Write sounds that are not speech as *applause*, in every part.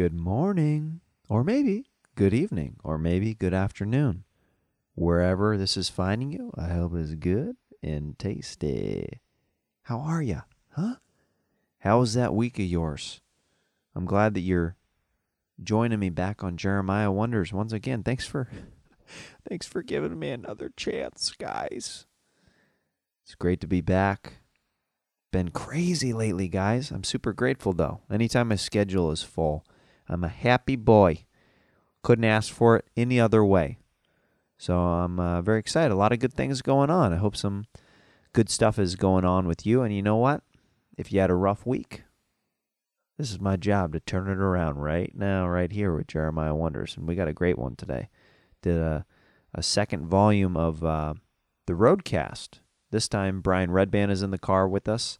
good morning, or maybe good evening, or maybe good afternoon. Wherever this is finding you, I hope it's good and tasty. How are you? Huh? How was that week of yours? I'm glad that you're joining me back on Jeremiah Wonders once again. Thanks for *laughs* thanks for giving me another chance, guys. It's great to be back. Been crazy lately, guys. I'm super grateful though. Anytime my schedule is full, I'm a happy boy. Couldn't ask for it any other way. So I'm uh, very excited. A lot of good things going on. I hope some good stuff is going on with you. And you know what? If you had a rough week, this is my job to turn it around right now, right here with Jeremiah Wonders. And we got a great one today. Did a, a second volume of uh, the Roadcast. This time, Brian Redban is in the car with us,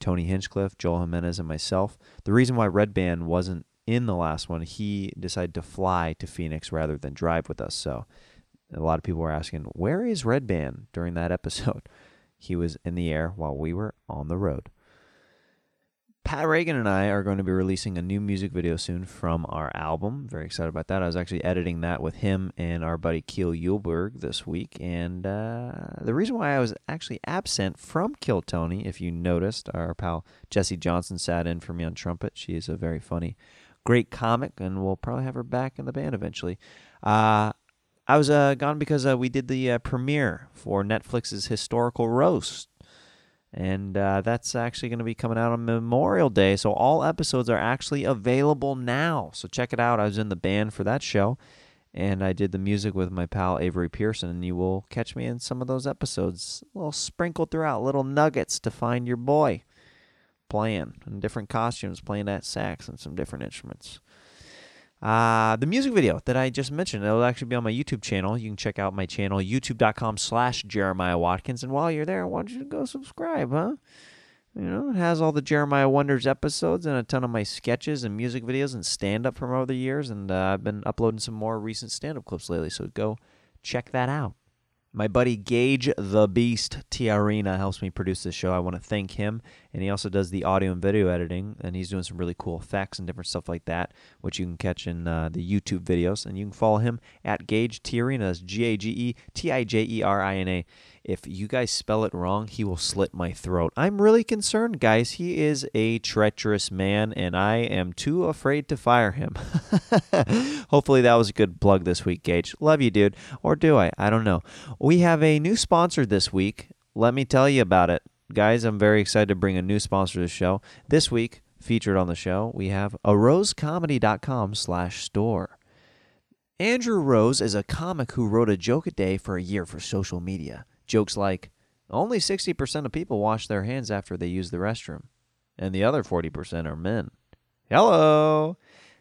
Tony Hinchcliffe, Joel Jimenez, and myself. The reason why Redban wasn't in the last one, he decided to fly to Phoenix rather than drive with us. So a lot of people were asking, where is Redban during that *laughs* episode? He was in the air while we were on the road. Pat Reagan and I are going to be releasing a new music video soon from our album. Very excited about that. I was actually editing that with him and our buddy Keel Yulberg this week. And uh, the reason why I was actually absent from Kill Tony, if you noticed, our pal Jesse Johnson sat in for me on trumpet. She is a very funny, great comic, and we'll probably have her back in the band eventually. Uh, I was uh, gone because uh, we did the uh, premiere for Netflix's historical roast and uh, that's actually going to be coming out on Memorial Day. So all episodes are actually available now. So check it out. I was in the band for that show, and I did the music with my pal Avery Pearson. And you will catch me in some of those episodes, a little sprinkled throughout, little nuggets to find your boy playing in different costumes, playing that sax and some different instruments. Uh, the music video that I just mentioned, it'll actually be on my YouTube channel. You can check out my channel, youtube.com slash Jeremiah Watkins. And while you're there, I want you go subscribe, huh? You know, it has all the Jeremiah Wonders episodes and a ton of my sketches and music videos and stand up from over the years. And uh, I've been uploading some more recent stand up clips lately. So go check that out. My buddy Gage the Beast Tijerina helps me produce this show. I want to thank him. And he also does the audio and video editing. And he's doing some really cool effects and different stuff like that, which you can catch in uh, the YouTube videos. And you can follow him at Gage Tijerina. That's G A G E T I J E R I N A. If you guys spell it wrong, he will slit my throat. I'm really concerned, guys. He is a treacherous man, and I am too afraid to fire him. *laughs* Hopefully, that was a good plug this week, Gage. Love you, dude. Or do I? I don't know. We have a new sponsor this week. Let me tell you about it. Guys, I'm very excited to bring a new sponsor to the show. This week, featured on the show, we have arosecomedy.com slash store. Andrew Rose is a comic who wrote a joke a day for a year for social media. Jokes like, only 60% of people wash their hands after they use the restroom, and the other 40% are men. Hello!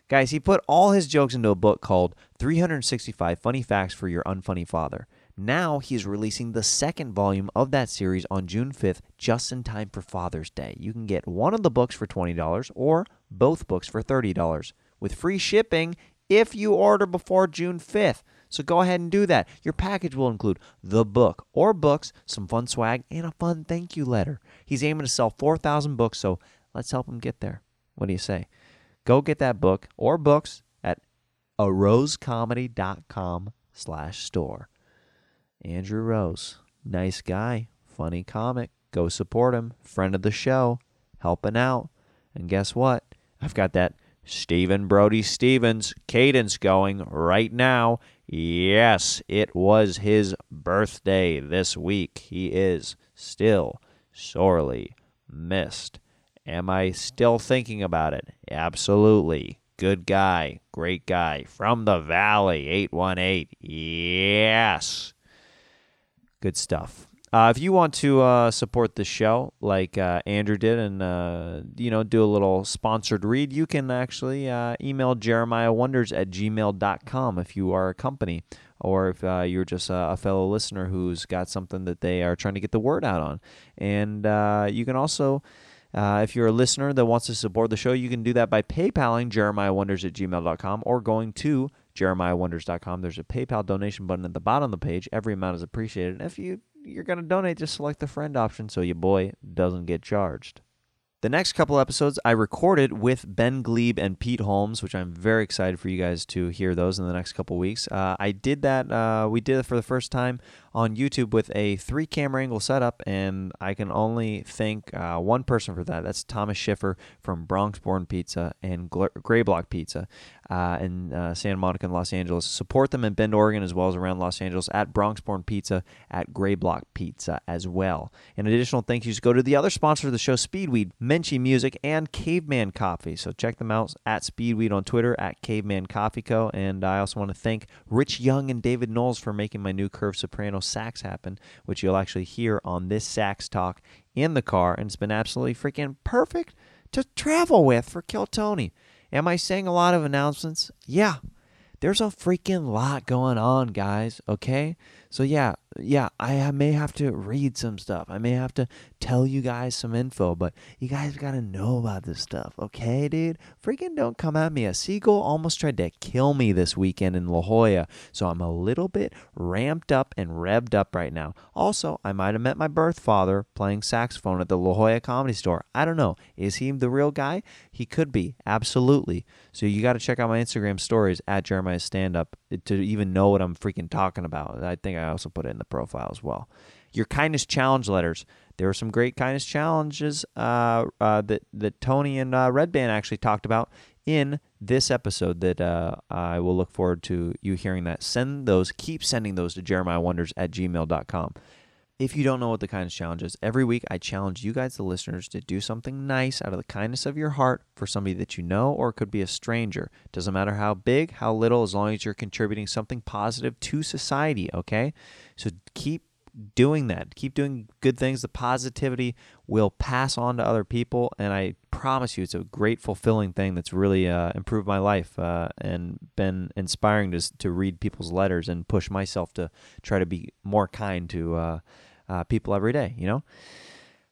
Guys, he put all his jokes into a book called 365 Funny Facts for Your Unfunny Father. Now he's releasing the second volume of that series on June 5th, just in time for Father's Day. You can get one of the books for $20 or both books for $30 with free shipping if you order before June 5th. So go ahead and do that. Your package will include the book or books, some fun swag, and a fun thank you letter. He's aiming to sell 4,000 books, so let's help him get there. What do you say? Go get that book or books at arosecomedy.com slash store. Andrew Rose, nice guy, funny comic. Go support him. Friend of the show, helping out. And guess what? I've got that Stephen Brody Stephens cadence going right now. Yes, it was his birthday this week. He is still sorely missed. Am I still thinking about it? Absolutely. Good guy. Great guy. From the Valley, 818. Yes. Good stuff. Uh, if you want to uh, support the show like uh, Andrew did and, uh, you know, do a little sponsored read, you can actually uh, email jeremiahwonders at gmail.com if you are a company or if uh, you're just a, a, fellow listener who's got something that they are trying to get the word out on. And you can also... Uh, if you're a listener that wants to support the show, you can do that by PayPaling jeremiahwonders at gmail.com or going to jeremiahwonders.com. There's a PayPal donation button at the bottom of the page. Every amount is appreciated. And if you, you're going to donate, just select the friend option so your boy doesn't get charged. The next couple episodes I recorded with Ben Gleib and Pete Holmes, which I'm very excited for you guys to hear those in the next couple weeks. Uh, I did that. Uh, we did it for the first time on YouTube with a three camera angle setup, and I can only thank uh, one person for that. That's Thomas Schiffer from Bronx Born Pizza and Gray Block Pizza uh, in uh, Santa Monica and Los Angeles. Support them in Bend, Oregon, as well as around Los Angeles at Bronx Born Pizza, at Gray Block Pizza as well. And additional thank yous go to the other sponsor of the show, Speedweed, Menchie Music, and Caveman Coffee. So check them out at Speedweed on Twitter, at Caveman Coffee Co. And I also want to thank Rich Young and David Knowles for making my new Curve Soprano sax happen, which you'll actually hear on this sax talk in the car. And it's been absolutely freaking perfect to travel with for Kill Tony. Am I saying a lot of announcements? Yeah. There's a freaking lot going on, guys, okay? So yeah, yeah, I may have to read some stuff. I may have to tell you guys some info, but you guys got to know about this stuff, okay, dude? Freaking don't come at me. A seagull almost tried to kill me this weekend in La Jolla, so I'm a little bit ramped up and revved up right now. Also, I might have met my birth father playing saxophone at the La Jolla Comedy Store. I don't know. Is he the real guy? He could be, absolutely. So you got to check out my Instagram stories at Jeremiah Stand Up to even know what I'm freaking talking about. I think I also put it in the profile as well. Your kindness challenge letters. There were some great kindness challenges uh, uh, that that Tony and uh, Redban actually talked about in this episode. That uh, I will look forward to you hearing that. Send those. Keep sending those to jeremiahwonders at gmail.com. If you don't know what the kindness challenge is, every week I challenge you guys, the listeners, to do something nice out of the kindness of your heart for somebody that you know or it could be a stranger. Doesn't matter how big, how little, as long as you're contributing something positive to society, okay? So keep doing that. Keep doing good things. The positivity will pass on to other people, and I promise you, it's a great, fulfilling thing that's really uh, improved my life uh, and been inspiring to to read people's letters and push myself to try to be more kind to. Uh, uh, people every day, you know?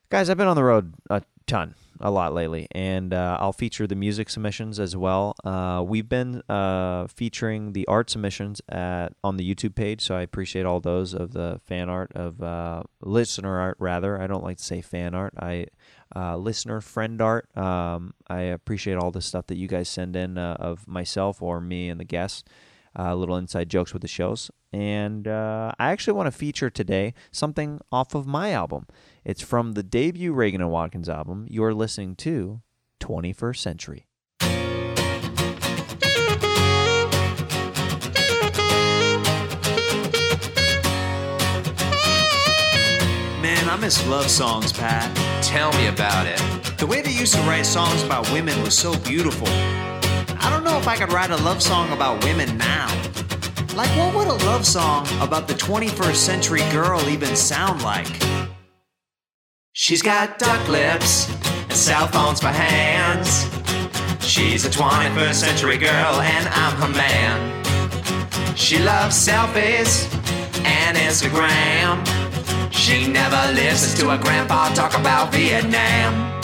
Guys, I've been on the road a ton, a lot lately, and uh, I'll feature the music submissions as well. Uh, we've been uh, featuring the art submissions at on the YouTube page, so I appreciate all those of the fan art of uh, listener art. Rather, I don't like to say fan art. I uh, listener friend art. Um, I appreciate all the stuff that you guys send in uh, of myself or me and the guests uh, little inside jokes with the shows. And uh, I actually want to feature today something off of my album. It's from the debut Reagan and Watkins album. You're listening to 21st Century. Man, I miss love songs, Pat. Tell me about it. The way they used to write songs about women was so beautiful. I if I could write a love song about women now. Like, what would a love song about the 21st century girl even sound like? She's got duck lips and cell phones for hands. She's a 21st century girl and I'm her man. She loves selfies and Instagram. She never listens to her grandpa talk about Vietnam.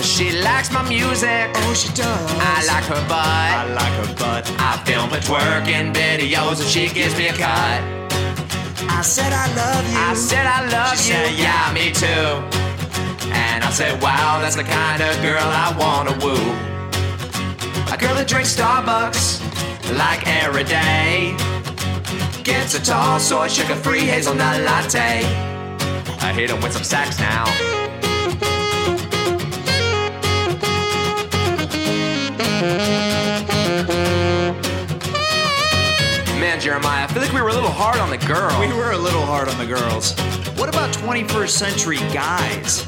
She likes my music. Oh, she does. I like her butt. I like her butt. I film her twerking videos and she gives me a cut. I said I love you. I said I love She you. said, yeah, me too. And I said, wow, that's the kind of girl I wanna woo. A girl that drinks Starbucks like every day. Gets a tall soy sugar free hazelnut latte. I hit him with some sax now. Jeremiah, I feel like we were a little hard on the girl. We were a little hard on the girls. What about 21st century guys?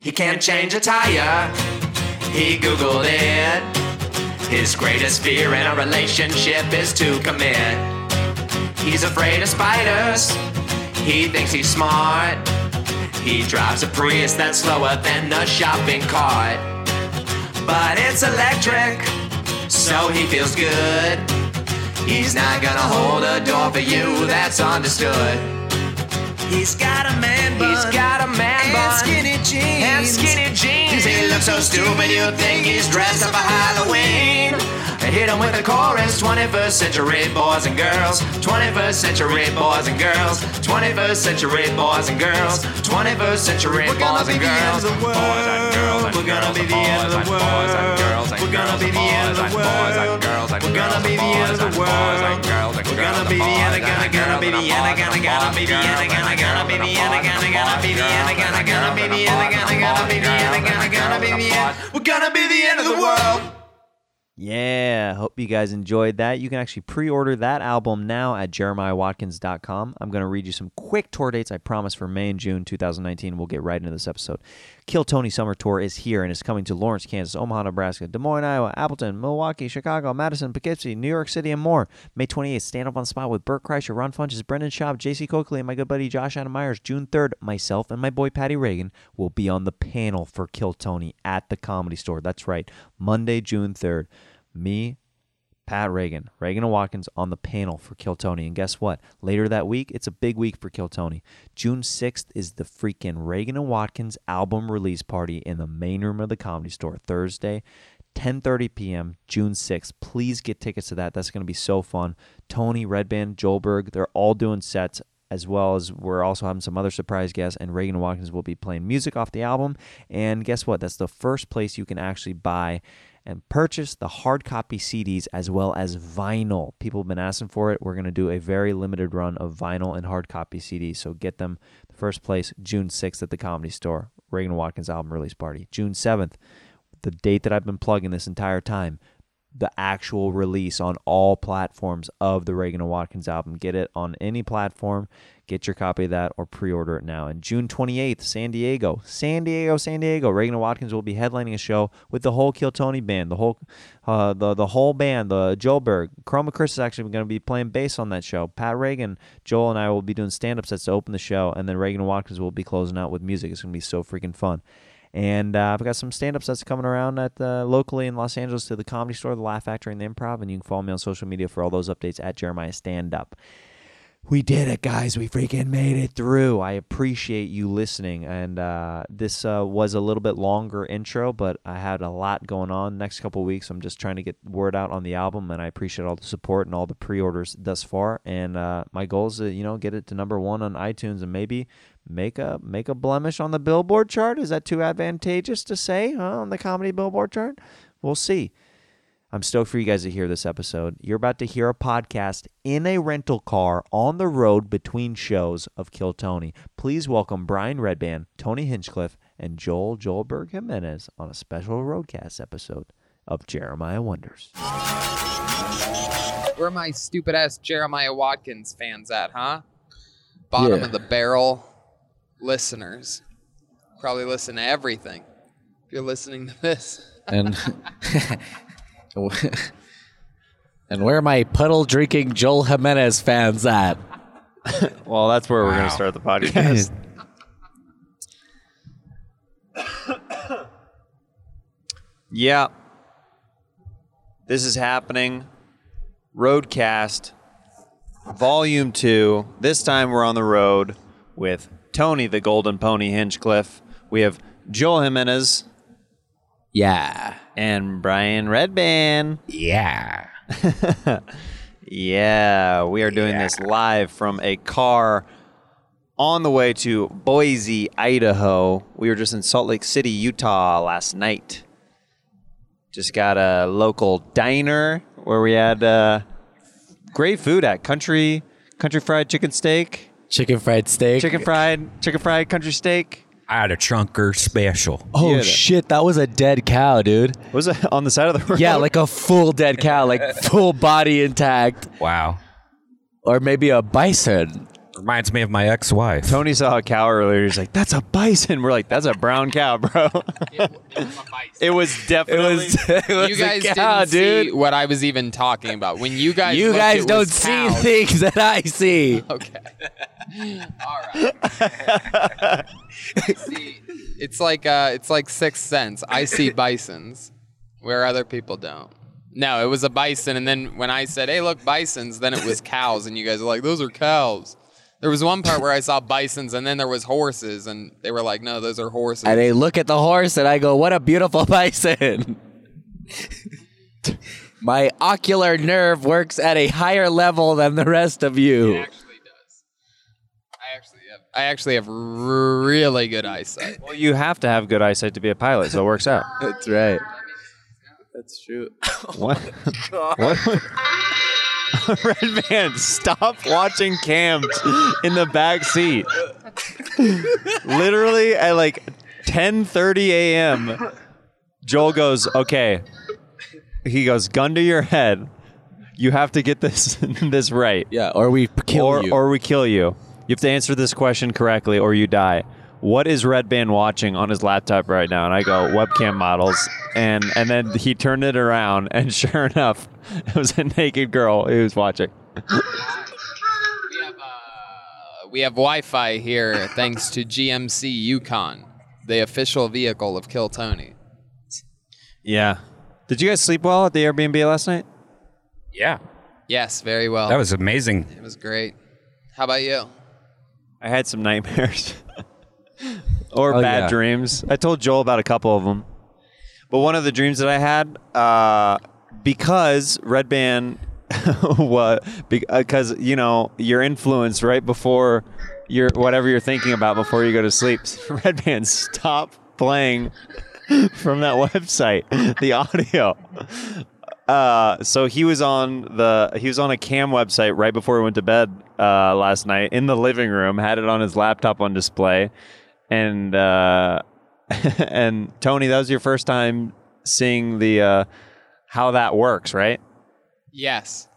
He can't change a tire. He Googled it. His greatest fear in a relationship is to commit. He's afraid of spiders. He thinks he's smart. He drives a Prius that's slower than a shopping cart. But it's electric, so he feels good. He's not gonna hold a door for you, that's understood. He's got a man bun. He's got a man and bun. skinny jeans. And skinny jeans. He looks so stupid you think he's dressed up for Halloween. hit 'em with a chorus. 21st century boys and girls. 21st century boys and girls. 21st century boys and girls. 21st century We're gonna boys be and girls. Boys and girls We're gonna be the end of the and boys and world. We're gonna be the end of the and boys and world. We're gonna be the end of the and boys and world. girls We're gonna be the end, gonna, gonna be the end, gonna, gonna be the end, gonna, gonna be the end, gonna, gonna be the end, gonna, gonna be the end, gonna, gonna be the end, gonna, gonna be the end. We're gonna be the end of the world. Yeah, hope you guys enjoyed that. You can actually pre-order that album now at jeremiahwatkins.com. I'm going to read you some quick tour dates I promise for May and June 2019. We'll get right into this episode. Kill Tony Summer Tour is here and is coming to Lawrence, Kansas, Omaha, Nebraska, Des Moines, Iowa, Appleton, Milwaukee, Chicago, Madison, Poughkeepsie, New York City, and more. May 28th, stand up on the spot with Bert Kreischer, Ron Funches, Brendan Schaub, JC Coakley, and my good buddy Josh Adam Meyers. June 3rd, myself and my boy Patty Reagan will be on the panel for Kill Tony at the Comedy Store. That's right, Monday, June 3rd. Me, Pat Reagan, Reagan and Watkins on the panel for Kill Tony. And guess what? Later that week, it's a big week for Kill Tony. June 6th is the freaking Reagan and Watkins album release party in the main room of the comedy store. Thursday, 10:30 p.m. June 6th. Please get tickets to that. That's going to be so fun. Tony, Redban, Joelberg, they're all doing sets as well as we're also having some other surprise guests and Reagan and Watkins will be playing music off the album. And guess what? That's the first place you can actually buy and purchase the hard copy CDs as well as vinyl. People have been asking for it. We're going to do a very limited run of vinyl and hard copy CDs. So get them the first place June 6th at the Comedy Store. Reagan Watkins album release party. June 7th, the date that I've been plugging this entire time, the actual release on all platforms of the Reagan and Watkins album. Get it on any platform. Get your copy of that or pre-order it now. And June 28th, San Diego, San Diego, San Diego. Reagan Watkins will be headlining a show with the whole Kill Tony band, the whole, uh, the the whole band. The Joe Joelberg, Chroma Chris is actually going to be playing bass on that show. Pat Reagan, Joel, and I will be doing stand-up sets to open the show, and then Reagan Watkins will be closing out with music. It's going to be so freaking fun. And uh, I've got some stand-up sets coming around at the, locally in Los Angeles to the Comedy Store, the Laugh Factory, and the Improv. And you can follow me on social media for all those updates at Jeremiah Stand Up. We did it, guys. We freaking made it through. I appreciate you listening. And uh, this uh, was a little bit longer intro, but I had a lot going on. Next couple weeks, I'm just trying to get word out on the album, and I appreciate all the support and all the pre-orders thus far. And uh, my goal is to, you know, get it to number one on iTunes and maybe make a make a blemish on the Billboard chart. Is that too advantageous to say huh, on the comedy Billboard chart? We'll see. I'm stoked for you guys to hear this episode. You're about to hear a podcast in a rental car on the road between shows of Kill Tony. Please welcome Brian Redban, Tony Hinchcliffe, and Joel Joelberg Jimenez on a special roadcast episode of Jeremiah Wonders. Where are my stupid ass Jeremiah Watkins fans at, huh? Bottom Yeah. of the barrel listeners. Probably listen to everything. If you're listening to this. and *laughs* *laughs* *laughs* and where are my puddle drinking Joel Jimenez fans at? *laughs* Well, that's where we're going to start the *laughs* podcast. yeah. This is happening. Roadcast, Volume 2. This time we're on the road with Tony the Golden Pony Hinchcliffe. We have Joel Jimenez Yeah, and Brian Redband. yeah. *laughs* Yeah, we are doing this live from a car on the way to Boise, Idaho. We were just in Salt Lake City, Utah last night. Just got a local diner where we had uh, great food at country country fried chicken steak, Chicken fried steak. chicken fried chicken fried country steak. I had a trunker special. Oh Yeah. shit, that was a dead cow, dude. Was it on the side of the road? Yeah, like a full dead cow, like *laughs* full body intact, Wow. or maybe a bison. Reminds me of my ex-wife. Tony saw a cow earlier. He's like, "That's a bison." We're like, "That's a brown cow, bro." it was It definitely. was, it was *laughs* you guys a cow, didn't dude. see what I was even talking about. When you guys you looked, guys don't see cows. *laughs* things that I see. *laughs* Okay. All right. see, it's like uh, it's like sixth sense. I see bisons where other people don't. No, it was a bison, and then when I said, "Hey, look, bisons," then it was cows, and you guys are like, "Those are cows." There was one part where I saw bisons, and then there was horses, and they were like, "No, those are horses." And they look at the horse, and I go, "What a beautiful *laughs* bison!" My ocular nerve works at a higher level than the rest of you. actually does. I actually have. I actually have r- really good eyesight. Well, you have to have good eyesight to be a pilot, so it works out. That's right. That's true. What? *laughs* what? *laughs* *laughs* Redban, stop watching cams in the back seat. Literally at like 10:30 a.m. Joel goes, "Okay." He goes, "Gun to your head. You have to get this *laughs* this right, Yeah, or we kill or you. or we kill you. You have to answer this question correctly, or you die." What is Redban watching on his laptop right now? And I go webcam models, and and then he turned it around, and *laughs* sure enough, it was a naked girl he was watching. We have, uh, we have Wi-Fi here thanks to GMC Yukon, the official vehicle of Kill Tony. Yeah. Did you guys sleep well at the Airbnb last night? Yeah. Yes, very well. That was amazing. it was great. How about you? I had some nightmares *laughs* or Oh, bad yeah. dreams. I told Joel about a couple of them. But one of the dreams that I had, uh, because Redban, *laughs* what? Because you know your influence right before your whatever you're thinking about before you go to sleep. *laughs* Redban, stop playing *laughs* from that website the audio. Uh, so he was on the he was on a cam website right before he went to bed uh, last night in the living room. Had it on his laptop on display, and uh, *laughs* and Tony, that was your first time seeing the uh, how that works, right? Yes.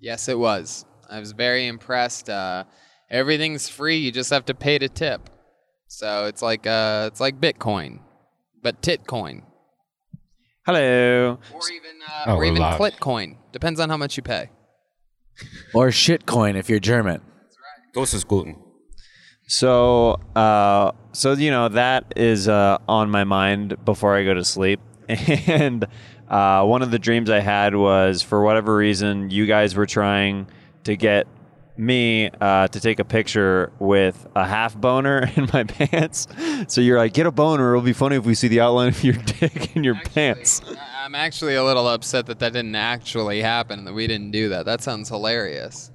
Yes, it was. I was very impressed. Uh, everything's free. You just have to pay to tip. So it's like uh, it's like Bitcoin, but Titcoin, Hello. or even uh, Oh, or even love. Clitcoin. Depends on how much you pay. or shitcoin if you're German. That's right. This is gluten. So, uh, so you know that is uh, on my mind before I go to sleep, *laughs* and uh, one of the dreams I had was for whatever reason you guys were trying to get me uh, to take a picture with a half boner *laughs* in my pants. So you're like, get a boner. It'll be funny if we see the outline of your *laughs* dick in your pants. I- I'm actually a little upset that that didn't actually happen. That we didn't do that. That sounds hilarious.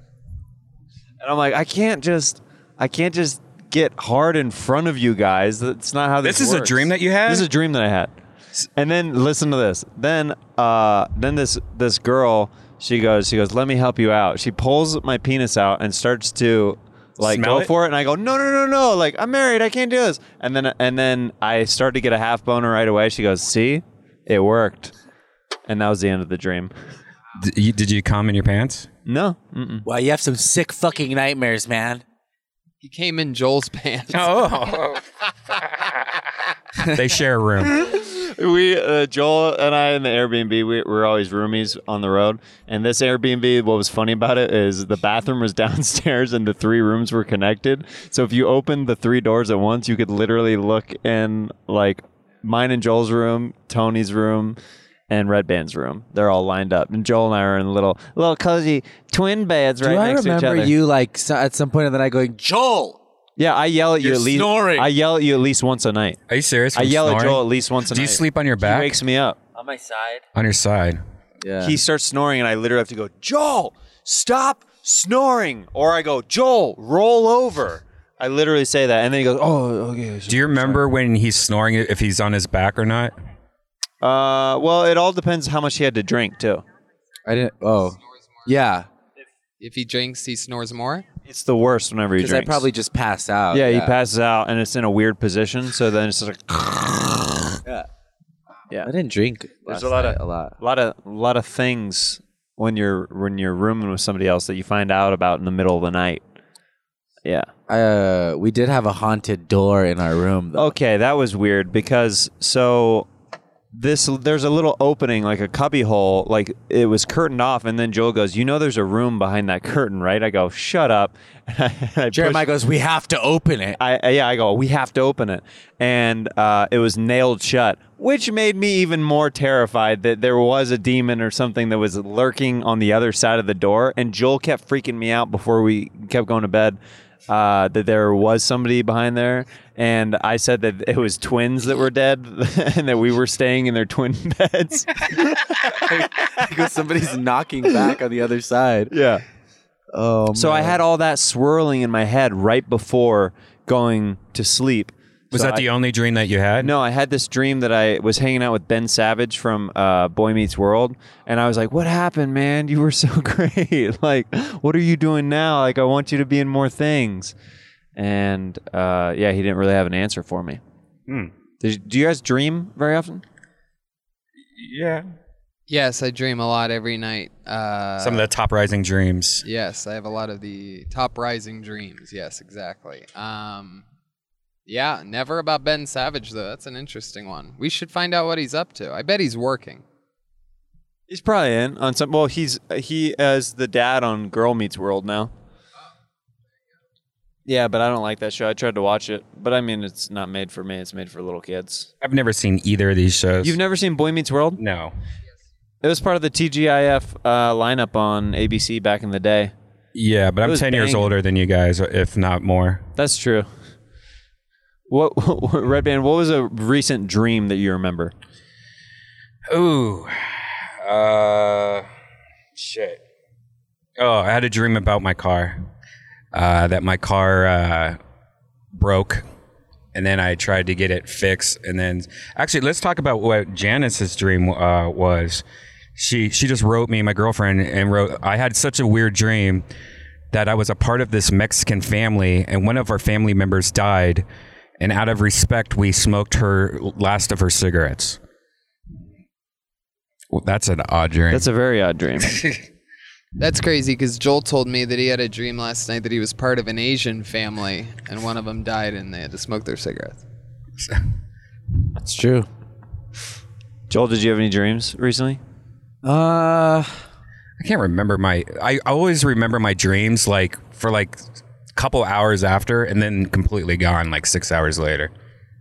And I'm like, I can't just, I can't just get hard in front of you guys. That's not how this. This is a dream that you had? This is a dream that I had. And then listen to this. Then, uh, then this this girl, she goes, she goes, let me help you out. She pulls my penis out and starts to like Smell go it? for it, and I go, no, no, no, no. Like I'm married, I can't do this. And then and then I start to get a half boner right away. She goes, see, it worked. And that was the end of the dream. D- you- did you come in your pants? No, mm-mm. Wow, you have some sick fucking nightmares, man. He came in Joel's *laughs* pants. Oh. *laughs* they share a room. we uh, Joel and I in the Airbnb we we were always roomies on the road and this Airbnb what was funny about it is the bathroom was *laughs* downstairs and the three rooms were connected so if you opened the three doors at once you could literally look in like mine and Joel's room Tony's room and Redban's room they're all lined up and Joel and I are in little little cozy twin beds right Do I next to each other. remember you like so, at some point in the night going, Joel? yeah I yell at you You're at least snoring. I yell at you at least once a night Are you serious? I From yell at snoring? Joel at least once a Do night you sleep on your back? he back? wakes me up On my side. on your side. Yeah. he starts snoring and I literally have to go, Joel, stop snoring. Or I go, Joel, roll over. I literally say that. And then he goes, oh, okay. Do you remember when he's snoring if he's on his back or not? Uh, well, it all depends how much he had to drink, too. I didn't. Oh, yeah. If he drinks, he snores more. It's the worst whenever he Because I drinks. probably just pass out. yeah, he passes out and it's in a weird position. So then it's just like, *laughs* I didn't drink. There's a lot night, of a lot. a lot of a lot of things when you're when you're rooming with somebody else that you find out about in the middle of the night. Yeah. Uh, we did have a haunted door in our room. Though. Okay, that was weird because so this there's a little opening like a cubby hole like it was curtained off and then Joel goes you know there's a room behind that curtain right I go shut up *laughs* and I, I Jeremiah goes, "We have to open it." I, I- yeah I go we have to open it and uh, it was nailed shut which made me even more terrified that there was a demon or something that was lurking on the other side of the door. And Joel kept freaking me out before we kept going to bed uh, that there was somebody behind there. And I said that it was twins that were dead *laughs* and that we were staying in their twin *laughs* beds. *laughs* because somebody's knocking back on the other side. yeah. Oh, So I had all that swirling in my head right before going to sleep. Was So that I- the only dream that you had? No, I had this dream that I was hanging out with Ben Savage from uh, Boy Meets World, and I was like, "What happened, man? You were so *laughs* great. like, what are you doing now? Like, I want you to be in more things." And uh, yeah, he didn't really have an answer for me. Hmm. Did, do you guys dream very often? Yeah. Yes, I dream a lot every night. Uh, Some of the top rising dreams. Yes, I have a lot of the top rising dreams. Yes, exactly. Um, yeah, never about Ben Savage though. That's an interesting one. We should find out what he's up to. I bet he's working. He's probably in on some. Well, he's he as the dad on Girl Meets World now. Yeah, but I don't like that show. I tried to watch it, but I mean, it's not made for me. It's made for little kids. I've never seen either of these shows. You've never seen Boy Meets World? no. It was part of the TGIF uh, lineup on ABC back in the day. Yeah, but It I'm was 10 years banging. older than you guys, if not more. That's true. *laughs* What, Redban? What was a recent dream that you remember? Ooh. Uh, shit. Oh, I had a dream about my car. Uh, that my car uh, broke, and then I tried to get it fixed. And then, actually, let's talk about what Janice's dream uh, was. She she just wrote me, my girlfriend, and wrote. I had such a weird dream that I was a part of this Mexican family, and one of our family members died. And out of respect, we smoked her last of her cigarettes. Well, that's an odd dream. That's a very odd dream. *laughs* That's crazy because Joel told me that he had a dream last night that he was part of an Asian family and one of them died and they had to smoke their cigarettes. That's true. Joel, did you have any dreams recently? Uh, I can't remember my. I always remember my dreams like for like a couple hours after, and then completely gone like six hours later.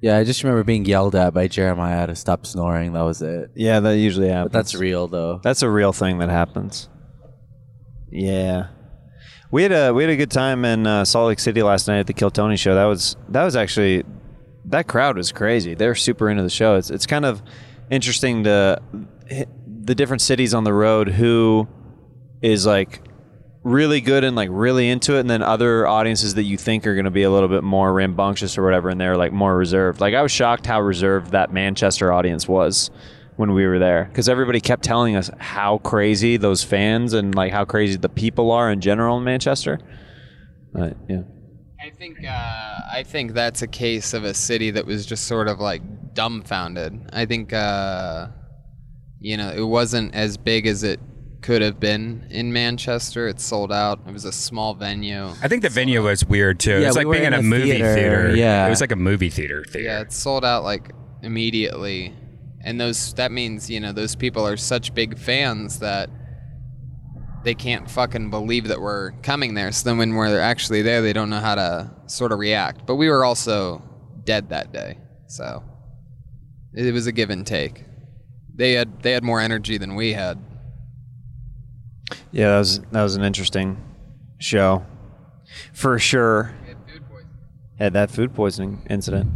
yeah, I just remember being yelled at by Jeremiah to stop snoring. That was it. Yeah, that usually happens. But that's real though. That's a real thing that happens. Yeah, we had a we had a good time in uh, Salt Lake City last night at the Kill Tony show. That was that was actually that crowd was crazy. They're super into the show. It's it's kind of interesting to the different cities on the road who is like really good and like really into it and then other audiences that you think are going to be a little bit more rambunctious or whatever and they're like more reserved. Like i was shocked how reserved that manchester audience was when we were there because everybody kept telling us how crazy those fans and like how crazy the people are in general in manchester. But yeah. I think uh, I think that's a case of a city that was just sort of like dumbfounded. I think uh, you know it wasn't as big as it could have been in Manchester. It sold out. It was a small venue. I think the venue was weird too. Yeah, it's we like being in in a, a movie theater, theater. yeah. it was like a movie theater theater. Yeah, it sold out like immediately. And those that means, you know, those people are such big fans that they can't fucking believe that we're coming there. So then when we're actually there, they don't know how to sort of react. But we were also dead that day. So it was a give and take. They had they had more energy than we had. Yeah that was that was an interesting show for sure had that food poisoning incident.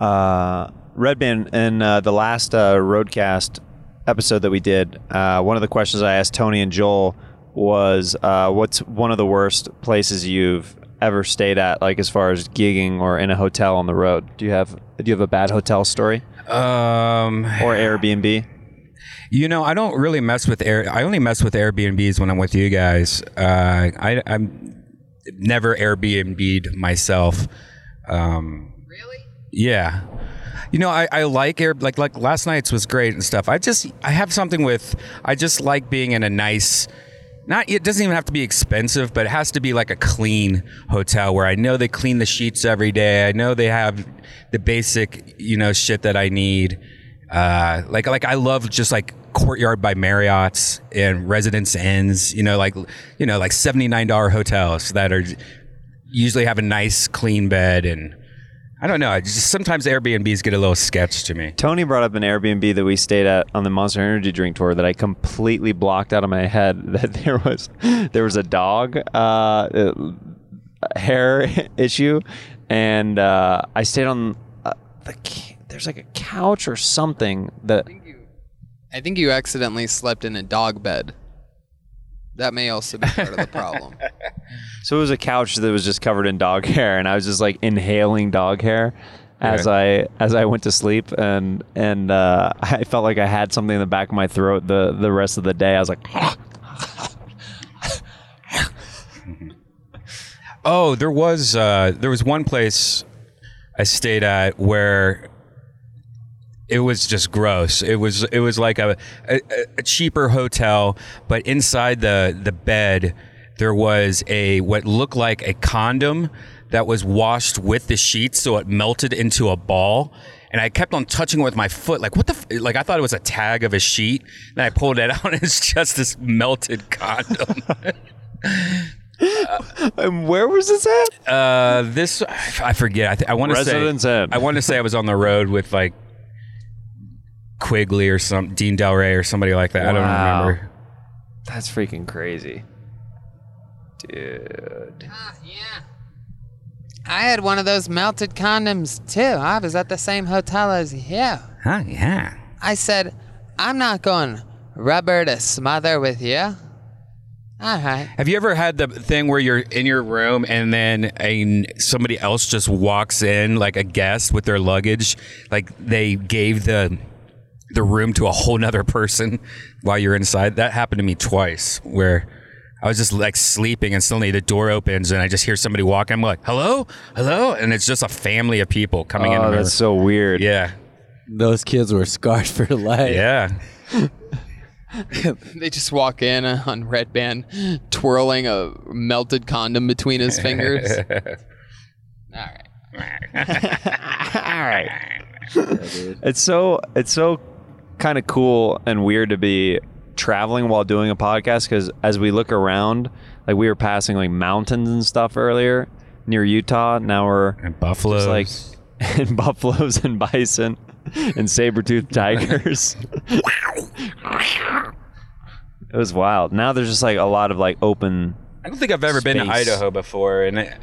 Uh, Redban in uh, the last uh, Roadcast episode that we did, uh, one of the questions I asked Tony and Joel was, uh, "What's one of the worst places you've ever stayed at, like as far as gigging or in a hotel on the road? Do you have do you have a bad hotel story Um, or Airbnb?" You know, I don't really mess with air. I only mess with Airbnbs when I'm with you guys. Uh, I, I'm never Airbnb'd myself. Um, really? Yeah. You know, I, I like air like like last night's was great and stuff. I just I have something with I just like being in a nice not it doesn't even have to be expensive, but it has to be like a clean hotel where I know they clean the sheets every day. I know they have the basic, you know, shit that I need. Uh, like like I love just like Courtyard by Marriott's and Residence Inns, you know, like you know, like seventy nine dollar hotels that are usually have a nice clean bed and I don't know. Just sometimes Airbnbs get a little sketch to me. Tony brought up an Airbnb that we stayed at on the Monster Energy drink tour that I completely blocked out of my head *laughs* that there was there was a dog uh, uh, hair *laughs* issue, and uh, I stayed on uh, the there's like a couch or something that I think you accidentally slept in a dog bed. That may also be part of the problem. *laughs* so it was a couch that was just covered in dog *laughs* hair, and I was just like inhaling dog hair. As I as I went to sleep and and uh, I felt like I had something in the back of my throat the the rest of the day. I was like, *laughs* Oh, there was uh, there was one place I stayed at where it was just gross. It was it was like a, a, a cheaper hotel, but inside the the bed there was a what looked like a condom that was washed with the sheets, so it melted into a ball. And I kept on touching it with my foot, like what the f-? like. I thought it was a tag of a sheet. And I pulled it *laughs* out, and it's just this melted condom. *laughs* and where was this at? Uh, this I forget. I, th- I want to say Residence. I want to say I was on the road with like Quigley or some Dean Delray or somebody like that. I don't remember. That's freaking crazy, dude. Ah, yeah. I had one of those melted condoms too. I was at the same hotel as you. Huh? Yeah. I said, I'm not going rubber to smother with you. All right. Have you ever had the thing where you're in your room and then a somebody else just walks in like a guest with their luggage, like they gave the the room to a whole nother person while you're inside? That happened to me twice where I was just like sleeping and suddenly the door opens and I just hear somebody walking. I'm like, hello, hello, and it's just a family of people coming in. Oh, that's so weird. Yeah, Those kids were scarred for life. yeah. *laughs* They just walk in on Redban, twirling a melted condom between his fingers. *laughs* All right. All right. *laughs* It's so it's so kind of cool and weird to be traveling while doing a podcast because as we look around, like we were passing like mountains and stuff earlier near Utah. Now we're And buffaloes. like *laughs* and buffaloes and bison and saber-toothed tigers. *laughs* it was wild. Now there's just like a lot of like open I don't think I've ever been to. Idaho before, and I,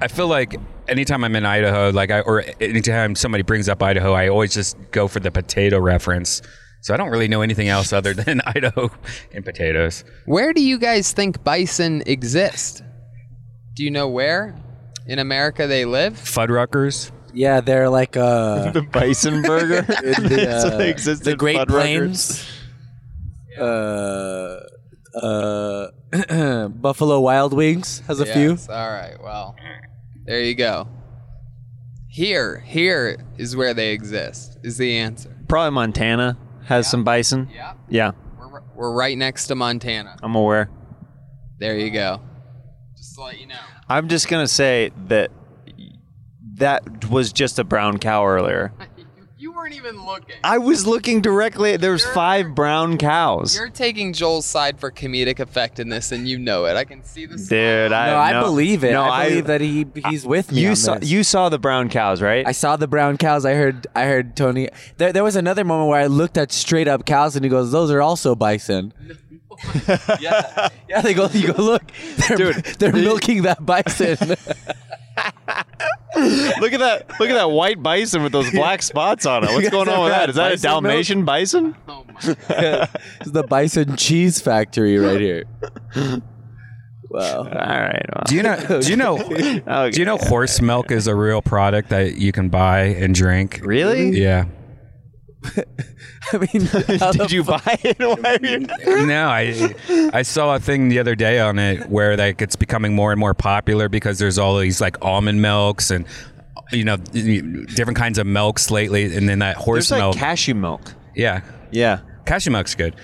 I feel like anytime I'm in Idaho, like I or anytime somebody brings up Idaho, I always just go for the potato reference. So I don't really know anything else other than *laughs* Idaho and potatoes. Where do you guys think bison exist? Do you know where in America they live? Fuddruckers. Yeah, they're like uh, *laughs* the bison burger. *laughs* in the, So uh, they exist the in Great Plains. Uh, uh, *clears throat* Buffalo Wild Wings has a few. All right. Well, there you go. Here, here is where they exist. Is the answer. Probably Montana has some bison. Yeah. Yeah, We're, we're right next to Montana. I'm aware. There you go. Just to let you know. I'm just gonna say that that was just a brown cow earlier. *laughs* You weren't even looking. I was looking directly. There's five brown cows. You're taking Joel's side for comedic effect in this, and you know it. I can see the Dude, I No, I no- believe it. No, I believe that he he's with me. You on saw this. you saw the brown cows, right? I saw the brown cows. I heard I heard Tony. There, there was another moment where I looked at straight up cows and he goes, "Those are also bison." *laughs* yeah, *laughs* yeah. They go, you go look, they're, Dude, they're milking that bison. *laughs* look at that! Look at that white bison with those black spots on it. What's going on with that? Is that a Bison milk? Dalmatian bison? Oh my God. it's the bison cheese factory right here. Wow. All right. Well. Do you know? Do you know? *laughs* Okay. Do you know horse milk is a real product that you can buy and drink? Really? Yeah. *laughs* I mean, *laughs* Did you buy it? *laughs* Why are no, I I saw a thing the other day on it where like it's becoming more and more popular because there's all these like almond milks and you know different kinds of milks lately, and then that horse There's like milk. cashew milk. yeah, Yeah. cashew milk's good,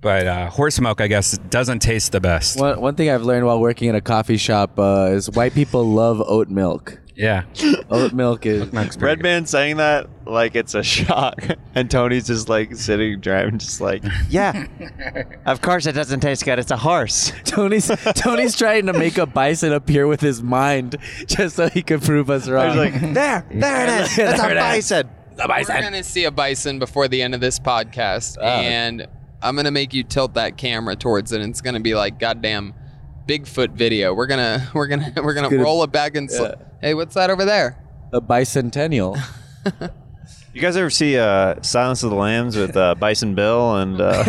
but uh, horse milk I guess doesn't taste the best. One, one thing I've learned while working in a coffee shop uh, is white people love oat milk. Yeah, Oat milk is Milk's pretty Redban saying that like it's a shock, *laughs* and Tony's just like sitting driving, just like, yeah, of course it doesn't taste good. It's a horse. *laughs* Tony's Tony's trying to make a bison appear with his mind just so he can prove us I wrong. was like, *laughs* there, there it is. It's There a it is. bison. We're gonna see a bison before the end of this podcast, uh. and I'm gonna make you tilt that camera towards it, and it's gonna be like goddamn Bigfoot video. We're gonna we're gonna *laughs* we're gonna, gonna- roll it back and sl- hey, what's that over there? a bicentennial. *laughs* You guys ever see uh, Silence of the Lambs with uh, Bison Bill and uh,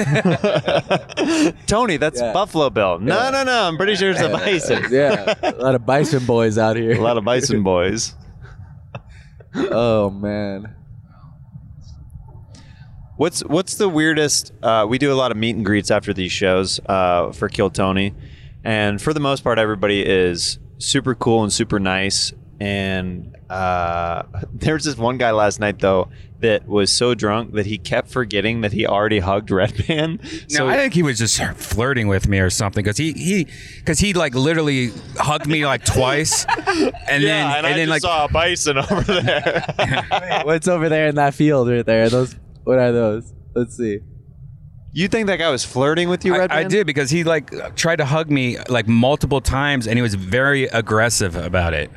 *laughs* Tony? That's Yeah. Buffalo Bill. No, no, no. I'm pretty sure it's a bison. yeah, a lot of bison boys out here. A lot of bison boys. Oh man. What's what's the weirdest? Uh, we do a lot of meet and greets after these shows uh, for Kill Tony, and for the most part, everybody is super cool and super nice. And uh, *laughs* there was this one guy last night though that was so drunk that he kept forgetting that he already hugged Redban. *laughs* No, I think he was just flirting with me or something because he he because he like literally hugged me like twice, *laughs* and then and, then like saw a bison over there. What's over there in that field right there? Those what are those? Let's see. You think that guy was flirting with you, I, Redban? I did because he like tried to hug me like multiple times and he was very aggressive about it.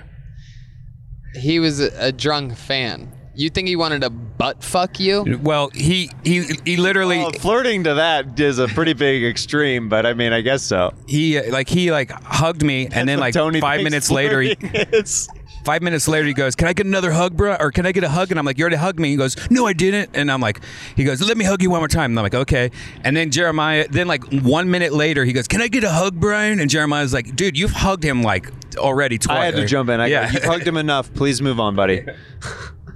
He was a, a drunk fan. You think he wanted to butt fuck you? Well, he he he literally Well, flirting to that is a pretty big extreme, but I mean, I guess so. he uh, like he like hugged me and then like Tony five minutes later he, flirting is. Five minutes later, he goes, "Can I get another hug, bro? Or can I get a hug?" And I'm like, "You already hugged me." He goes, "No, I didn't." And I'm like, "He goes, let me hug you one more time." And I'm like, "Okay." And then Jeremiah, then like one minute later, he goes, "Can I get a hug, Brian?" And Jeremiah's like, "Dude, you've hugged him like already twice." I had to jump in. I yeah, go, you've hugged him enough. Please move on, buddy. *laughs*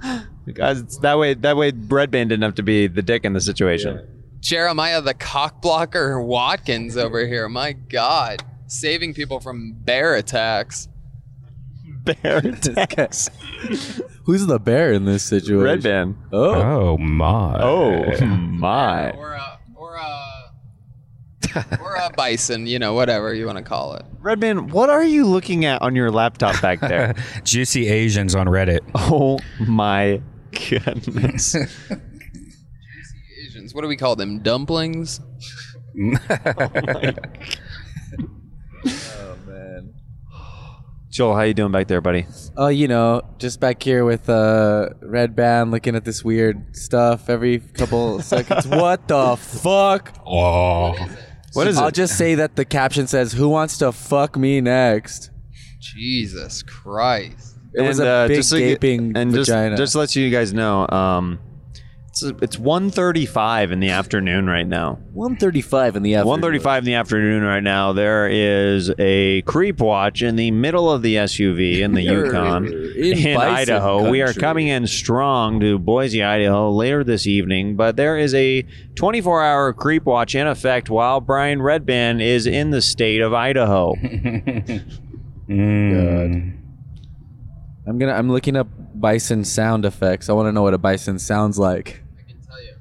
*laughs* Guys, that way. That way, Redban didn't have to be the dick in the situation. Jeremiah the cock blocker Watkins over here. My God. Saving people from bear attacks. Bear *laughs* attacks. *laughs* Who's the bear in this situation? Redban. Oh, Oh my! Oh *laughs* my! Or a or a or a bison, you know, whatever you want to call it. Redban. What are you looking at on your laptop back there? Juicy Asians on Reddit. oh my goodness! Juicy Asians. What do we call them? Dumplings? oh man. Joel, how you doing back there, buddy? Oh, you know, just back here with uh, Redban looking at this weird stuff every couple *laughs* seconds. What the fuck? Oh, What is it? I'll just say that the caption says, "Who wants to fuck me next?" Jesus Christ. It was And, a uh, big just so you- gaping and just, just to let you guys know, um, it's it's 1.35 in the afternoon right now. 135 in the afternoon. 1.35 in the afternoon right now. There is a creep watch in the middle of the SUV in the *laughs* Yukon In in, bison Idaho. We are coming in strong to Boise, Idaho later this evening, but there is a 24-hour creep watch in effect while Brian Redban is in the state of Idaho. *laughs* Mm. I'm gonna. I'm looking up bison sound effects. I want to know what a bison sounds like. I can tell you.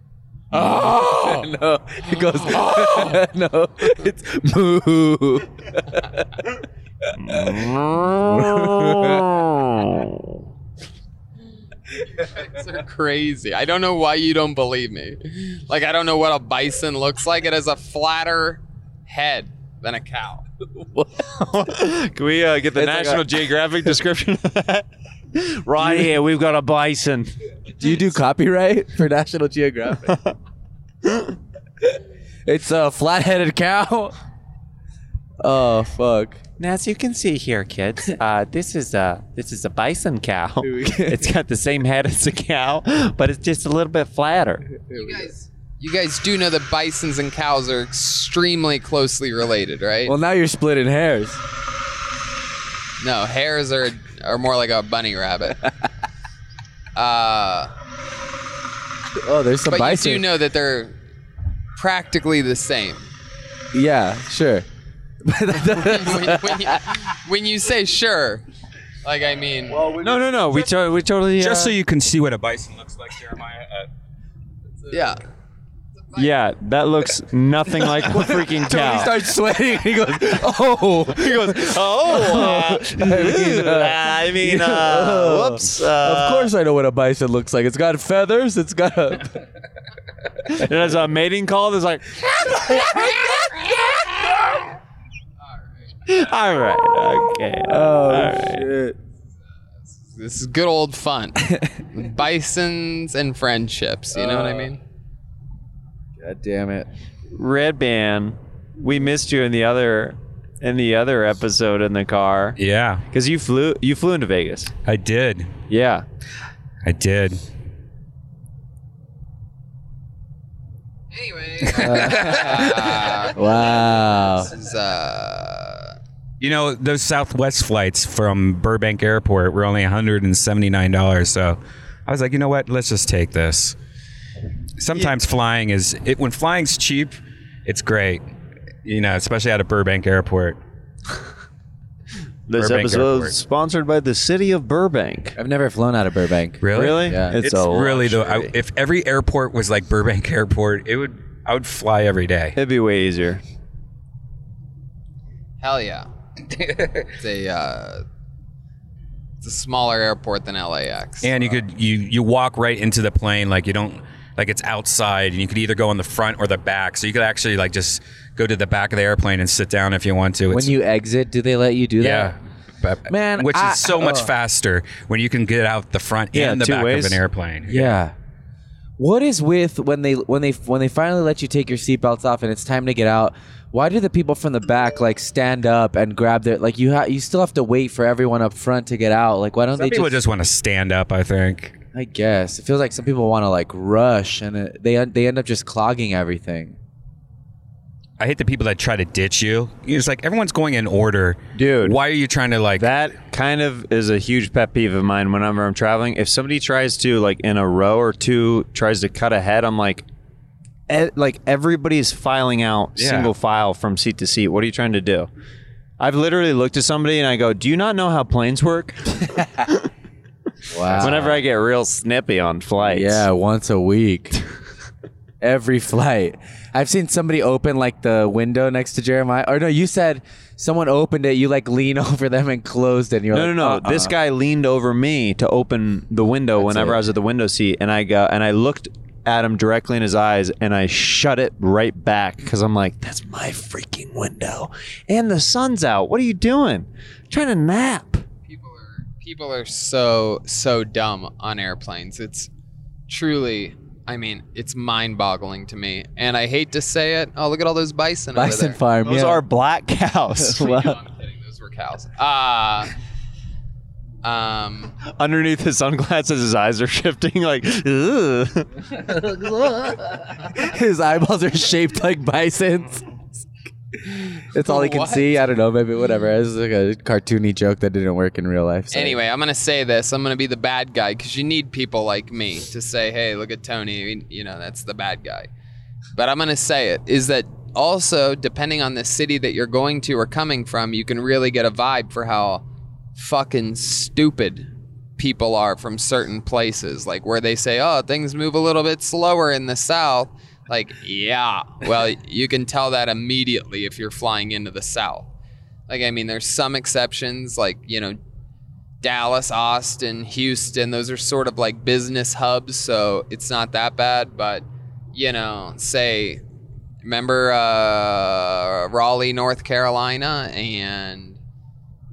Oh *laughs* no! It goes. *laughs* no, it's moo. These are crazy. I don't know why you don't believe me. Like I don't know what a bison looks like. It has a flatter head than a cow. *laughs* Can we uh, get the It's like National a- Geographic description of that? Right here, we've got a bison. Do you do copyright for *laughs* National Geographic? *laughs* it's a flat-headed cow. Oh fuck! Now, as you can see here, kids, *laughs* uh, this is a this is a bison cow. it's got the same head as a cow, but it's just a little bit flatter. You guys, you guys do know that bisons and cows are extremely closely related, right? Well, now you're splitting hairs. no, hares are are more like a bunny rabbit. Uh, Oh, there's some but bison. you do know that they're practically the same. yeah, sure. *laughs* when, when, you, when you say sure, like I mean, well No, no, no. We to- we totally Just uh, so you can see what a bison looks like, Jeremiah. Uh, yeah. Yeah, that looks nothing like a *laughs* freaking He cow. starts sweating. And he goes, *laughs* "Oh, he goes, oh, uh, *laughs* I mean, uh, whoops. Uh, of course I know what a bison looks like. It's got feathers. It's got a." It has a mating call that's like. All right. Okay. Oh All right. shit! This is good old fun. Bisons and friendships. You know what I mean? God damn it! Redban. We missed you in the other in the other episode in the car Yeah, because you flew you flew into Vegas. I did. Yeah. I did. Anyway. uh, *laughs* *laughs* Wow. this is, uh, You know, those Southwest flights from Burbank Airport were only $179. So I was like, you know what? Let's just take this. Sometimes flying is, it, when flying's cheap, it's great. You know, especially out of Burbank Airport. This Burbank episode Airport. is sponsored by the city of Burbank. I've never flown out of Burbank. Really? Really? Yeah. It's, a really though. I, if every airport was like Burbank *laughs* Airport, it would. I would fly every day. It'd be way easier. hell yeah. it's a uh, it's a smaller airport than LAX. And you could you you walk right into the plane like you don't like it's outside, and you could either go on the front or the back. So you could actually like just go to the back of the airplane and sit down if you want to. When you exit, do they let you do yeah. that? But- uh, Man, which I- is so much ugh. faster when you can get out the front Yeah, and the back ways. of an airplane. Yeah. What is with when they when they when they finally let you take your seatbelts off and it's time to get out? Why do the people from the back like stand up and grab their like you ha- you still have to wait for everyone up front to get out? Like why don't Some they people just, just want to stand up. I think. I guess it feels like some people want to like rush and it, they they end up just clogging everything. I hate the people that try to ditch you. It's like everyone's going in order, Dude. Why are you trying to like? That kind of is a huge pet peeve of mine whenever I'm traveling. If somebody tries to like in a row or two tries to cut ahead, I'm like, e- like everybody's filing out Yeah. single file from seat to seat. What are you trying to do? I've literally looked at somebody and I go, "Do you not know how planes work?" *laughs* Wow. Whenever I get real snippy on flights. Yeah, once a week. *laughs* Every flight. I've seen somebody open like the window next to Jeremiah. Or no, you said someone opened it. You like lean *laughs* over them and closed it. And you're No, like, no, no. "Uh-uh." This guy leaned over me to open the window whenever it. I was at the window seat, and I go and I looked at him directly in his eyes, and I shut it right back because I'm like, "That's my freaking window, and the sun's out. What are you doing? trying to nap." People are so so dumb on airplanes. It's truly I mean, it's mind-boggling to me, and I hate to say it. Oh, look at all those bison! Bison over there. farm. Those yeah. are black cows. *laughs* No, I'm kidding. Those were cows. Uh, um, Underneath his sunglasses, his eyes are *laughs* shifting like. *laughs* His eyeballs are shaped like bisons. That's all he can What? see. I don't know. Maybe whatever. It's like a cartoony joke that didn't work in real life. so- Anyway, I'm gonna say this. I'm gonna be the bad guy because you need people like me to say, "Hey, look at Tony." You know, that's the bad guy. But I'm gonna say it is that also depending on the city that you're going to or coming from, you can really get a vibe for how fucking stupid people are from certain places. Like where they say, "Oh, things move a little bit slower in the south." Like, yeah. Well, you can tell that immediately if you're flying into the south. Like, I mean, there's some exceptions, like, you know, Dallas, Austin, Houston, those are sort of like business hubs, so it's not that bad. But, you know, say, remember uh, Raleigh, North Carolina, and,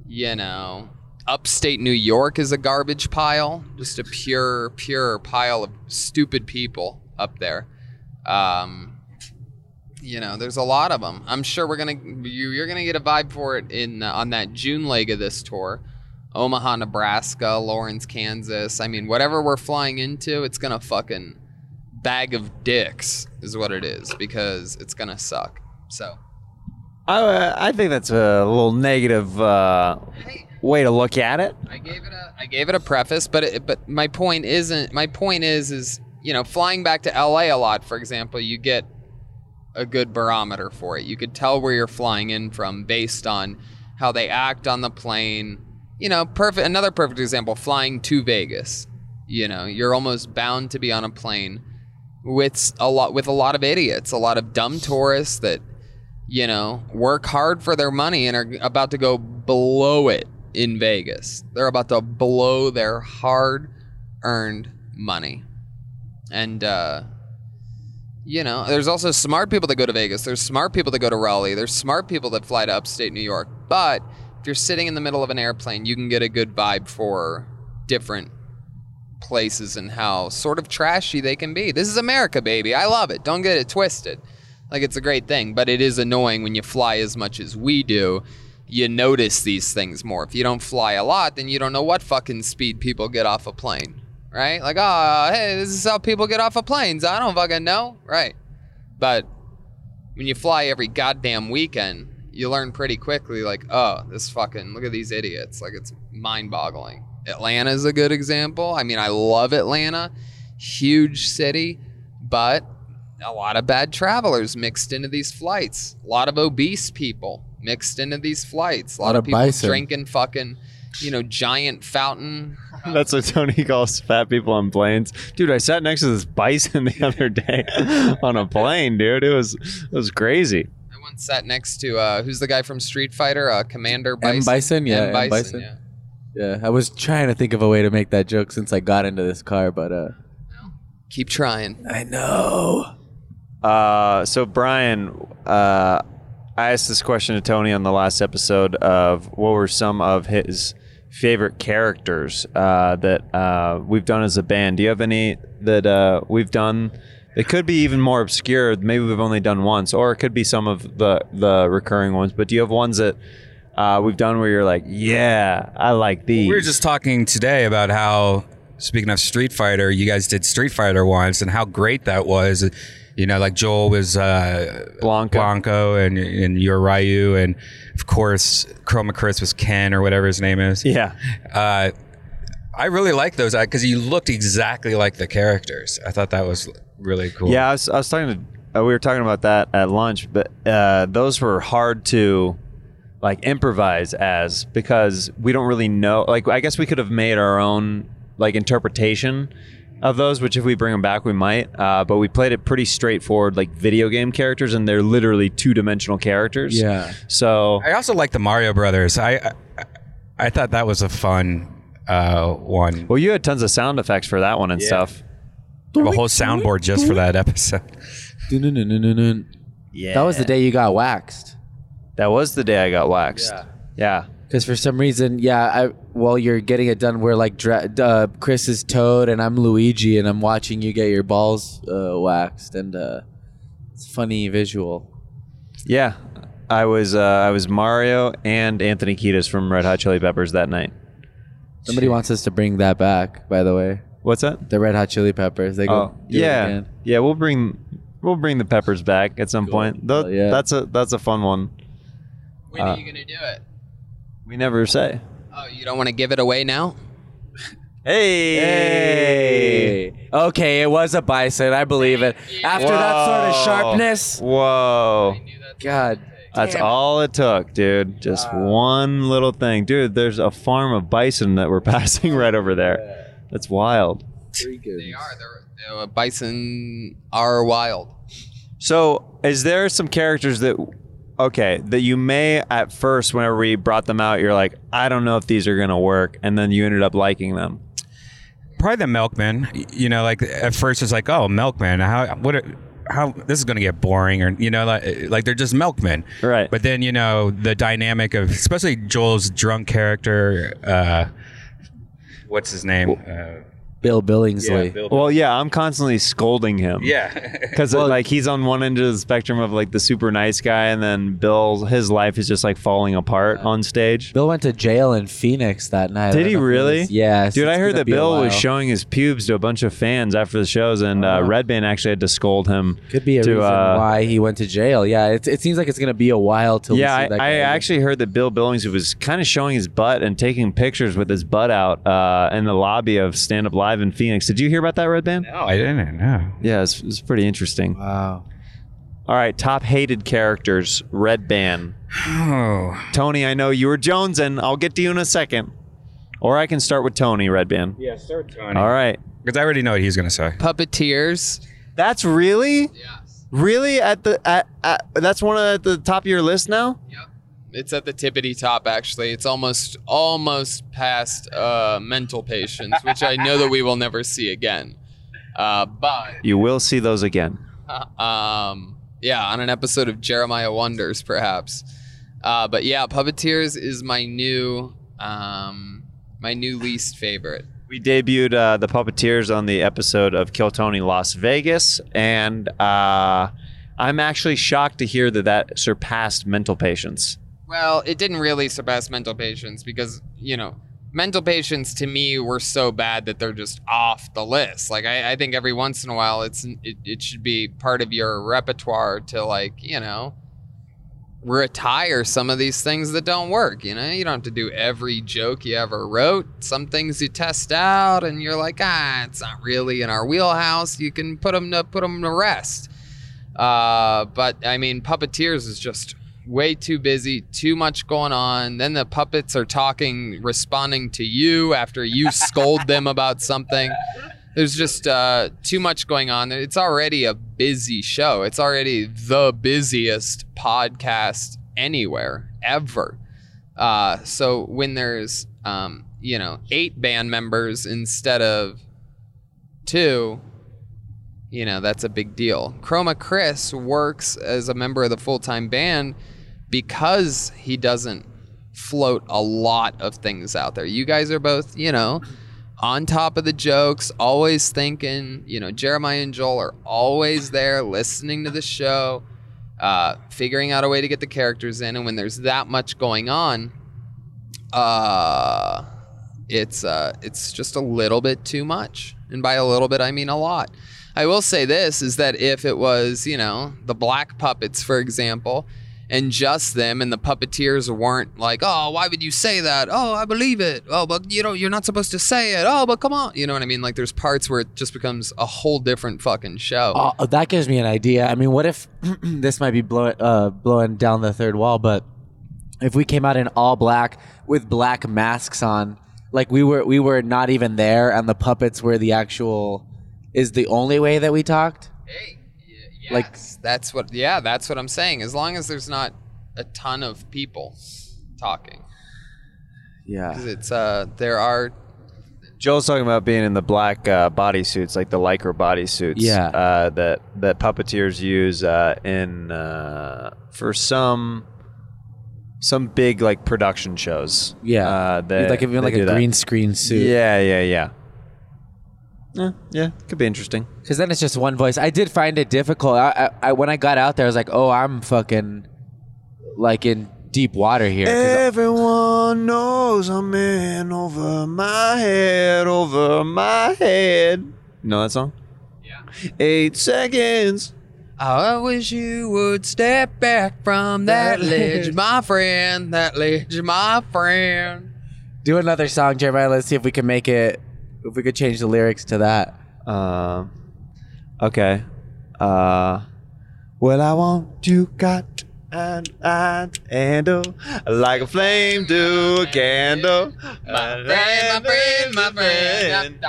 you know, upstate New York is a garbage pile, just a pure, pure pile of stupid people up there. Um, you know, there's a lot of them. I'm sure we're gonna you, you're gonna get a vibe for it in uh, on that June leg of this tour. Omaha, Nebraska, Lawrence, Kansas. I mean, whatever we're flying into, it's gonna fucking bag of dicks is what it is because it's gonna suck. So I, I think that's a little negative uh, way to look at it. I gave it a I gave it a preface, but it, but my point isn't my point is is you know flying back to LA a lot, for example, you get a good barometer for it. You could tell where you're flying in from based on how they act on the plane. You know, perfect. Another perfect example: flying to Vegas. You know, you're almost bound to be on a plane with a lot with a lot of idiots, a lot of dumb tourists that you know work hard for their money and are about to go blow it in Vegas. They're about to blow their hard-earned money, and uh, you know, there's also smart people that go to Vegas. There's smart people that go to Raleigh. There's smart people that fly to upstate New York. But if you're sitting in the middle of an airplane, you can get a good vibe for different places and how sort of trashy they can be. This is America, baby. I love it. Don't get it twisted. Like it's a great thing, but it is annoying when you fly as much as we do. You notice these things more. If you don't fly a lot, then you don't know what fucking speed people get off a plane, right? Like, oh, hey, this is how people get off of planes. I don't fucking know, right? But when you fly every goddamn weekend, you learn pretty quickly, like, oh, this fucking look at these idiots. Like it's mind-boggling. Atlanta is a good example. I mean, I love Atlanta, huge city, but a lot of bad travelers mixed into these flights. A lot of obese people mixed into these flights. A lot, Lot of of people bison. drinking fucking, you know, giant fountain. *laughs* That's what Tony calls fat people on planes. Dude, I sat next to this bison the other day on a plane, dude. It was it was crazy. I once sat next to uh, who's the guy from Street Fighter? Uh, Commander Bison. M. Bison? Yeah, M. M. Bison. yeah. Yeah, I was trying to think of a way to make that joke since I got into this car, but uh, Keep trying. I know. Uh, so Brian, uh, I asked this question to Tony on the last episode of what were some of his favorite characters uh, that uh, we've done as a band. Do you have any that uh, we've done? It could be even more obscure. Maybe we've only done once, or it could be some of the the recurring ones. But do you have ones that uh, we've done where you're like, yeah, I like these? We were just talking today about how, speaking of Street Fighter, you guys did Street Fighter once and how great that was. You know, like Joel was uh, Blanka. Blanka and, and you're Ryu. And of course, Chroma Chris was Ken or whatever his name is. yeah. Uh, I really like those because you looked exactly like the characters. I thought that was really cool. Yeah, I was, I was talking to, uh, we were talking about that at lunch, but uh, those were hard to like improvise as because we don't really know. Like, I guess we could have made our own like interpretation of those, which if we bring them back, we might. Uh, but we played it pretty straightforward, like video game characters, and they're literally two dimensional characters. Yeah. So I also like the Mario Brothers. I I, I thought that was a fun uh, one. well, you had tons of sound effects for that one and stuff. I have a whole soundboard just for that episode. *laughs* Yeah, That was the day you got waxed. That was the day I got waxed. Yeah. Yeah. Because for some reason, yeah, I while you're getting it done, we're like dra- uh, Chris is Toad and I'm Luigi, and I'm watching you get your balls uh, waxed, and uh, it's a funny visual. Yeah, I was uh, I was Mario and Anthony Kiedis from Red Hot Chili Peppers that night. Somebody wants us to bring that back, by the way. What's that? The Red Hot Chili Peppers. They go. Oh, yeah, yeah. We'll bring we'll bring the Peppers back at some point. Tho- Oh, yeah. That's a that's a fun one. When Uh, are you gonna do it? We never say. Oh, you don't want to give it away now? Hey, Hey. Okay, it was a bison. I believe it. After that sort of sharpness, Whoa, God. that's damn all it took, dude. Just one little thing, dude. There's a farm of bison that we're *laughs* passing right over there. That's wild. They are. They're, uh, bison are wild. So, is there some characters that, okay, that you may at first, whenever we brought them out, you're like, I don't know if these are gonna work, and then you ended up liking them. Probably the milkman. You know, like at first it's like, oh, milkman. How what? are- How this is going to get boring, or you know, like, like they're just milkmen, Right. But then you know the dynamic of, especially Joel's drunk character. Uh, what's his name? Uh, Bill Billingsley. Bill- Well, yeah, I'm constantly scolding him. yeah. *laughs* *laughs* Because like he's on one end of the spectrum of like the super nice guy, and then Bill, his life is just like falling apart on stage. Bill went to jail in Phoenix that night. Did don't he really? was- Yeah. Dude, I heard that Bill was showing his pubes to a bunch of fans after the shows, and uh, Redban actually had to scold him. Could be a to, reason uh, why he went to jail. Yeah, it, it seems like it's gonna be a while till. Yeah, we I, that I guy again. actually heard that Bill Billingsley was kind of showing his butt and taking pictures with his butt out uh, in the lobby of Stand Up Live in Phoenix. Did you hear about that, Redban? no, I didn't know. Yeah, it's, it's pretty interesting. Wow. All right, top hated characters, Redban. Oh, *sighs* Tony, I know you were Jones, and I'll get to you in a second. Or I can start with Tony, Redban. yeah, start Tony. All right. because I already know what he's going to say. Puppeteers. That's really, Yes. really at the at, at that's one of at the top of your list now. Yep. It's at the tippity top. Actually, it's almost almost past uh, mental patients, which I know that we will never see again. Uh, but You will see those again. *laughs* um, yeah, on an episode of Jeremiah Wonders, perhaps. Uh, but yeah, Puppeteers is my new um, my new least favorite. We debuted uh, the Puppeteers on the episode of Kill Tony Las Vegas, and uh, I'm actually shocked to hear that that surpassed Mental Patients. Well, it didn't really surpass mental patients because, you know, mental patients to me were so bad that they're just off the list. Like, I, I think every once in a while it's it, it should be part of your repertoire to, like, you know, retire some of these things that don't work. You know, you don't have to do every joke you ever wrote. Some things you test out and you're like, ah, it's not really in our wheelhouse. You can put them to put them to rest. Uh, but I mean, Puppeteers is just way too busy, too much going on. Then the puppets are talking, responding to you after you *laughs* scold them about something. There's just uh, too much going on. It's already a busy show. It's already the busiest podcast anywhere ever. Uh, so when there's um, you know eight band members instead of two, you know that's a big deal. Chroma Chris works as a member of the full time band because he doesn't float a lot of things out there. You guys are both, you know, on top of the jokes, always thinking. You know, Jeremiah and Joel are always there listening to the show, uh, figuring out a way to get the characters in. And when there's that much going on, uh, it's uh, it's just a little bit too much. And by a little bit, I mean a lot. I will say this is that if it was, you know, the black puppets, for example, and just them and the puppeteers weren't like, oh, why would you say that? Oh, I believe it. Oh, but you know, you're not supposed to say it. Oh, but come on. You know what I mean? Like there's parts where it just becomes a whole different fucking show. Oh, that gives me an idea. I mean, what if *clears throat* this might be blowing uh, blowing down the third wall, but if we came out in all black with black masks on, like we were we were not even there, and the puppets were the actual is the only way that we talked. Hey, y- Like- that's what. Yeah, that's what I'm saying. As long as there's not a ton of people talking, Yeah. 'Cause it's uh, there are. Joel's talking about being in the black uh, bodysuits, like the lycra bodysuits. Yeah. Uh, that that puppeteers use uh, in uh, for some some big like production shows. Yeah. Uh, that, like even like do a that. green screen suit. Yeah, yeah, yeah. Yeah, yeah, could be interesting. Because then it's just one voice. I did find it difficult. I, I, I when I got out there, I was like, oh, I'm fucking like in deep water here. Everyone knows I'm in over my head, over my head. You know that song? Yeah. Eight seconds. I wish you would step back from that ledge, my friend. That ledge, my friend. Do another song, Jeremiah. Let's see if we can make it. If we could change the lyrics to that. Um. okay. Uh. Well, I want you got and and handle like a flame to a candle. My friend, my friend, my friend.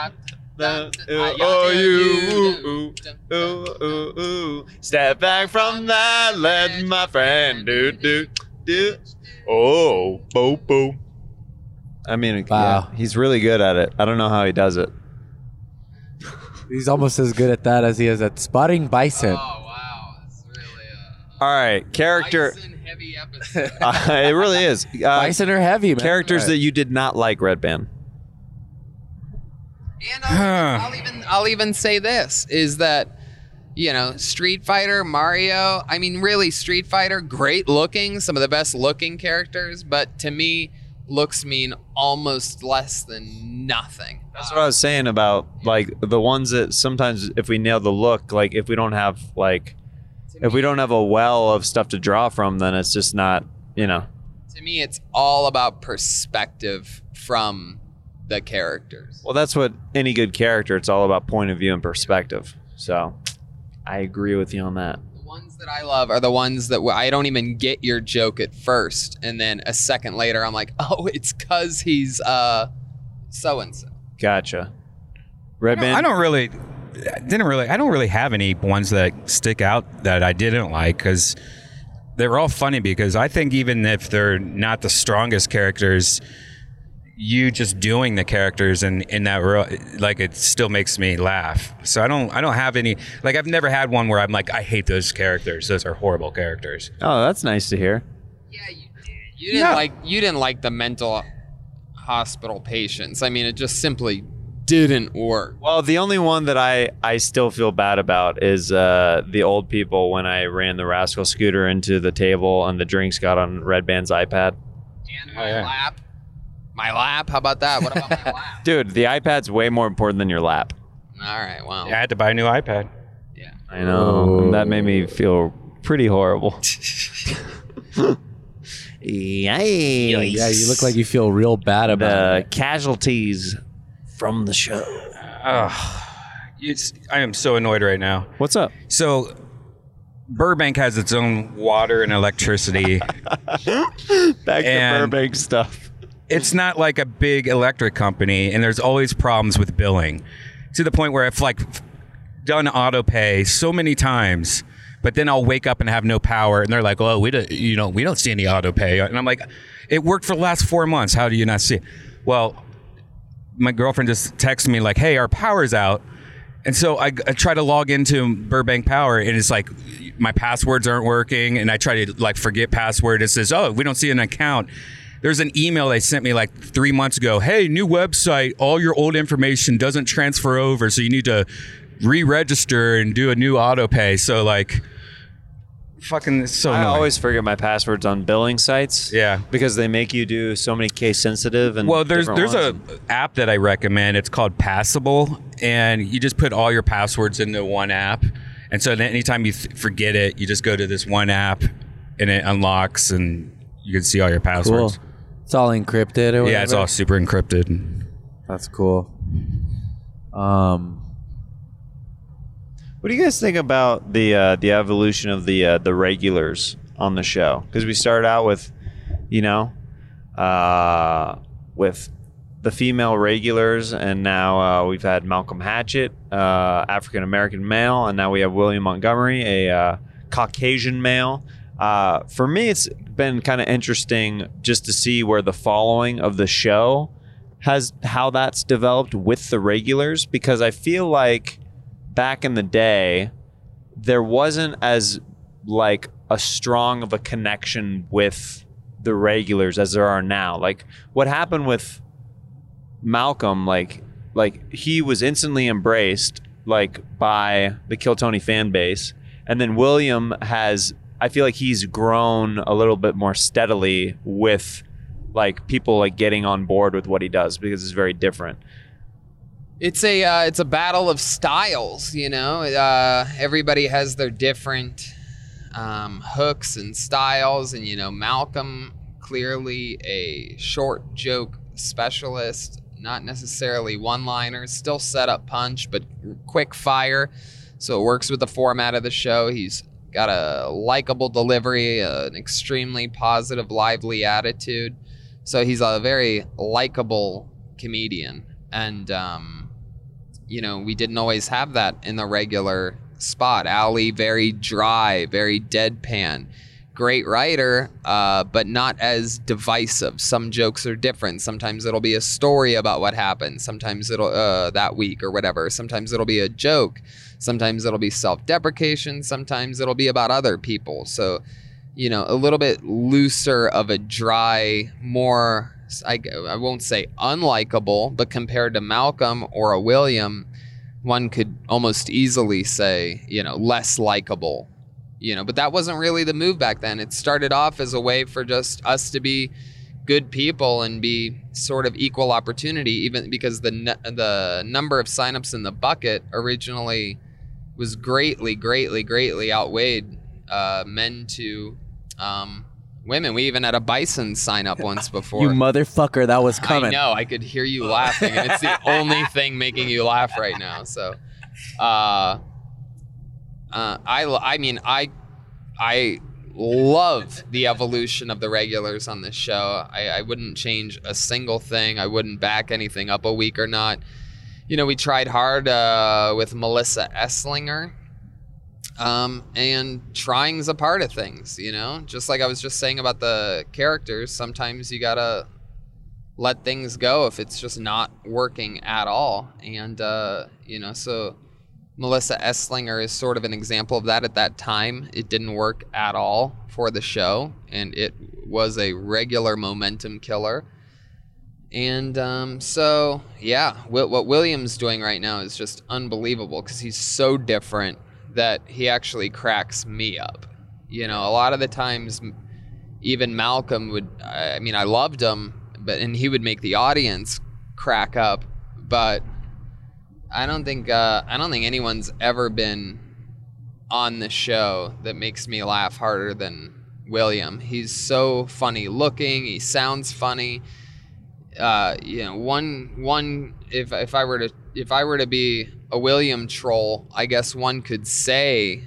Oh, you, ooh, ooh, ooh, ooh. Step back from that, let my friend do, do, do. Oh, bo, bo. I mean, Wow. yeah, he's really good at it. I don't know how he does it. He's almost as good at that as he is at spotting bison. Oh wow, it's really a All right, character. bison heavy episode. *laughs* Uh, it really is. *laughs* Uh, bison are heavy, man. characters that you did not like, Redban. And I'll, *sighs* I'll even I'll even say this is that you know Street Fighter, Mario. I mean, really, Street Fighter, great looking, some of the best looking characters, but to me, looks mean almost less than nothing. That's what I was saying about like the ones that sometimes if we nail the look, like if we don't have like if we don't have a well of stuff to draw from, then it's just not, you know. To me, it's all about perspective from the characters. Well, that's what any good character. It's all about point of view and perspective. So, I agree with you on that. The ones that I love are the ones that I don't even get your joke at first, and then a second later, I'm like, *laughs* oh, it's cause he's uh so and so. Gotcha. Redban, I don't really. I didn't really. I don't really have any ones that stick out that I didn't like because they're all funny. Because I think even if they're not the strongest characters, you just doing the characters and in that ro- like it still makes me laugh. So I don't. I don't have any. Like I've never had one where I'm like, I hate those characters. Those are horrible characters. Oh, that's nice to hear. Yeah, you did you didn't Yeah. like you didn't like the mental hospital patients. I mean, it just simply didn't work. Well, the only one that I, I still feel bad about is uh, the old people when I ran the rascal scooter into the table and the drinks got on Redban's iPad. And my lap, my lap. How about that? What about my lap? *laughs* Dude, the iPad's way more important than your lap. All right, well, I had to buy a new iPad. Yeah. I know. and That made me feel pretty horrible. *laughs* Yikes. Yeah, you look like you feel real bad about the it. casualties from the show. Ugh. It's, I am so annoyed right now. What's up? So Burbank has its own water and electricity. *laughs* Back And- to Burbank stuff. It's not like a big electric company, and there's always problems with billing to the point where I've like done auto pay so many times, but then I'll wake up and have no power, and they're like, "Oh, we don't, you know, we don't see any auto pay," and I'm like, "It worked for the last four months. How do you not see?" it? Well, my girlfriend just texted me like, "Hey, our power's out." And so I, I try to log into Burbank Power, and it's like my passwords aren't working, and I try to like forget password. It says, "Oh, we don't see an account." There's an email they sent me like three months ago. Hey, new website. All your old information doesn't transfer over, so you need to re-register and do a new auto pay. So like, fucking it's so. I annoying. always forget my passwords on billing sites. Yeah. Because they make you do so many case sensitive and Well, there's there's a app that I recommend. It's called Passable, and you just put all your passwords into one app. And so then anytime you th- forget it, you just go to this one app, and it unlocks, and you can see all your Cool. It's all encrypted or whatever. Yeah, it's all super encrypted. That's cool. Um, What do you guys think about the uh, the evolution of the uh, the regulars on the show? Because we started out with, you know, uh, with the female regulars, and now uh, we've had Malcolm Hatchett, uh, African American male, and now we have William Montgomery, a uh, Caucasian male. Uh, for me, it's been kind of interesting just to see where the following of the show has how that's developed with the regulars because I feel like back in the day there wasn't as like a strong of a connection with the regulars as there are now. Like what happened with Malcolm like like he was instantly embraced like by the Kill Tony fan base and then William has I feel like he's grown a little bit more steadily with like people like getting on board with what he does because it's very different. It's a uh, it's a battle of styles, you know. Uh, everybody has their different um, hooks and styles, and you know Malcolm clearly a short joke specialist, not necessarily one-liners, still set up punch, but quick fire. So it works with the format of the show. He's got a likable delivery, an extremely positive, lively attitude. So he's a very likable comedian, and um, you know we didn't always have that in the regular spot. Ali very dry, very deadpan. Great writer, uh, but not as divisive. Some jokes are different. Sometimes it'll be a story about what happened. Sometimes it'll uh, that week or whatever. Sometimes it'll be a joke. Sometimes it'll be self-deprecation. Sometimes it'll be about other people. So you know, a little bit looser of a dry, more, I, I won't say unlikable, but compared to Malcolm or a William, one could almost easily say, you know, less likable, you know, but that wasn't really the move back then. It started off as a way for just us to be good people and be sort of equal opportunity, even because the, the number of signups in the bucket originally was greatly, greatly, greatly outweighed uh, men to um, women. We even had a bison sign up once *laughs* before. you motherfucker, that was I coming. know. I could hear you laughing, and it's the *laughs* only thing making you laugh right now. So, uh, uh, I, I mean, I, I love the evolution of the regulars on this show. I, I wouldn't change a single thing. I wouldn't back anything up a week or not. You know, we tried hard uh, with Melissa Esslinger. Um, and trying's a part of things, you know. Just like I was just saying about the characters, sometimes you gotta let things go if it's just not working at all. And uh, you know, so Melissa Esslinger is sort of an example of that. At that time, it didn't work at all for the show, and it was a regular momentum killer. And um, so, yeah, what, William's doing right now is just unbelievable because he's so different that he actually cracks me up. You know, a lot of the times, even Malcolm would, I mean, I loved him, but, and he would make the audience crack up, but I don't think, uh, I don't think anyone's ever been on the show that makes me laugh harder than William. He's so funny looking, he sounds funny uh, you know, one one if if I were to if I were to be a William troll, I guess one could say,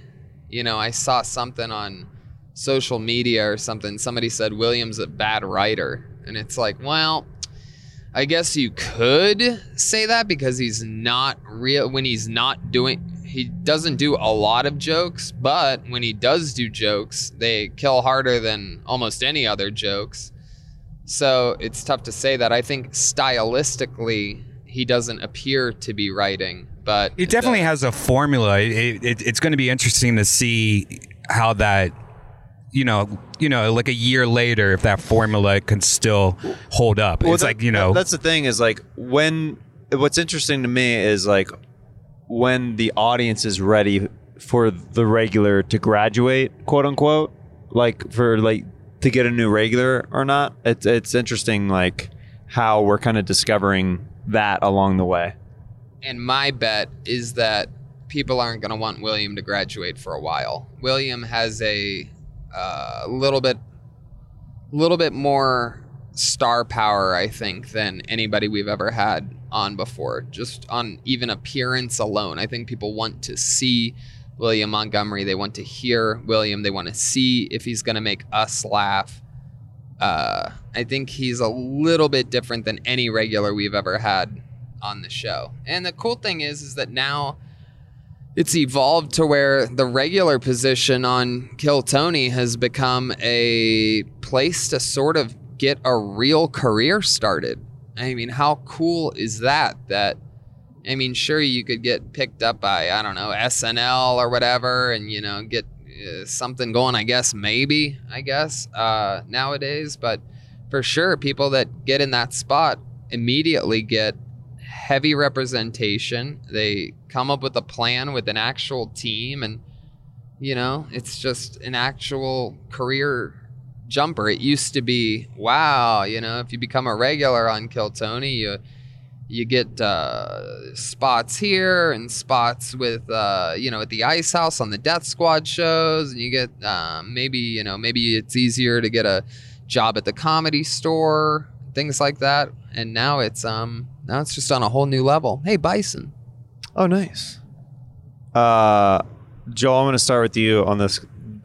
you know, I saw something on social media or something. Somebody said William's a bad writer, and it's like, well, I guess you could say that because he's not real when he's not doing. He doesn't do a lot of jokes, but when he does do jokes, they kill harder than almost any other jokes. So it's tough to say that. I think stylistically, he doesn't appear to be writing, but He definitely the- has a formula. It, it, it's going to be interesting to see how that, you know, you know, like a year later, if that formula can still hold up. Well, it's that- like you know, that's the thing is like when what's interesting to me is like when the audience is ready for the regular to graduate, quote unquote, like for like to get a new regular or not. It's it's interesting like how we're kind of discovering that along the way. And my bet is that people aren't going to want William to graduate for a while. William has a uh, little bit, little bit more star power, I think, than anybody we've ever had on before. Just on even appearance alone, I think people want to see William Montgomery. They want to hear William. They want to see if he's going to make us laugh. Uh, I think he's a little bit different than any regular we've ever had on the show. And the cool thing is, is that now it's evolved to where the regular position on Kill Tony has become a place to sort of get a real career started. I mean, how cool is that? That I mean, sure you could get picked up by I don't know SNL or whatever, and you know get uh, something going. I guess maybe I guess uh, nowadays, but for sure, people that get in that spot immediately get heavy representation. They come up with a plan with an actual team, and you know it's just an actual career jumper. It used to be wow, you know, if you become a regular on Kill Tony, you you get uh, spots here and spots with uh, you know at the ice house on the death squad shows and you get um, maybe you know maybe it's easier to get a job at the comedy store things like that and now it's um now it's just on a whole new level hey bison Oh, nice. Uh, Joel, I'm going to start with you on this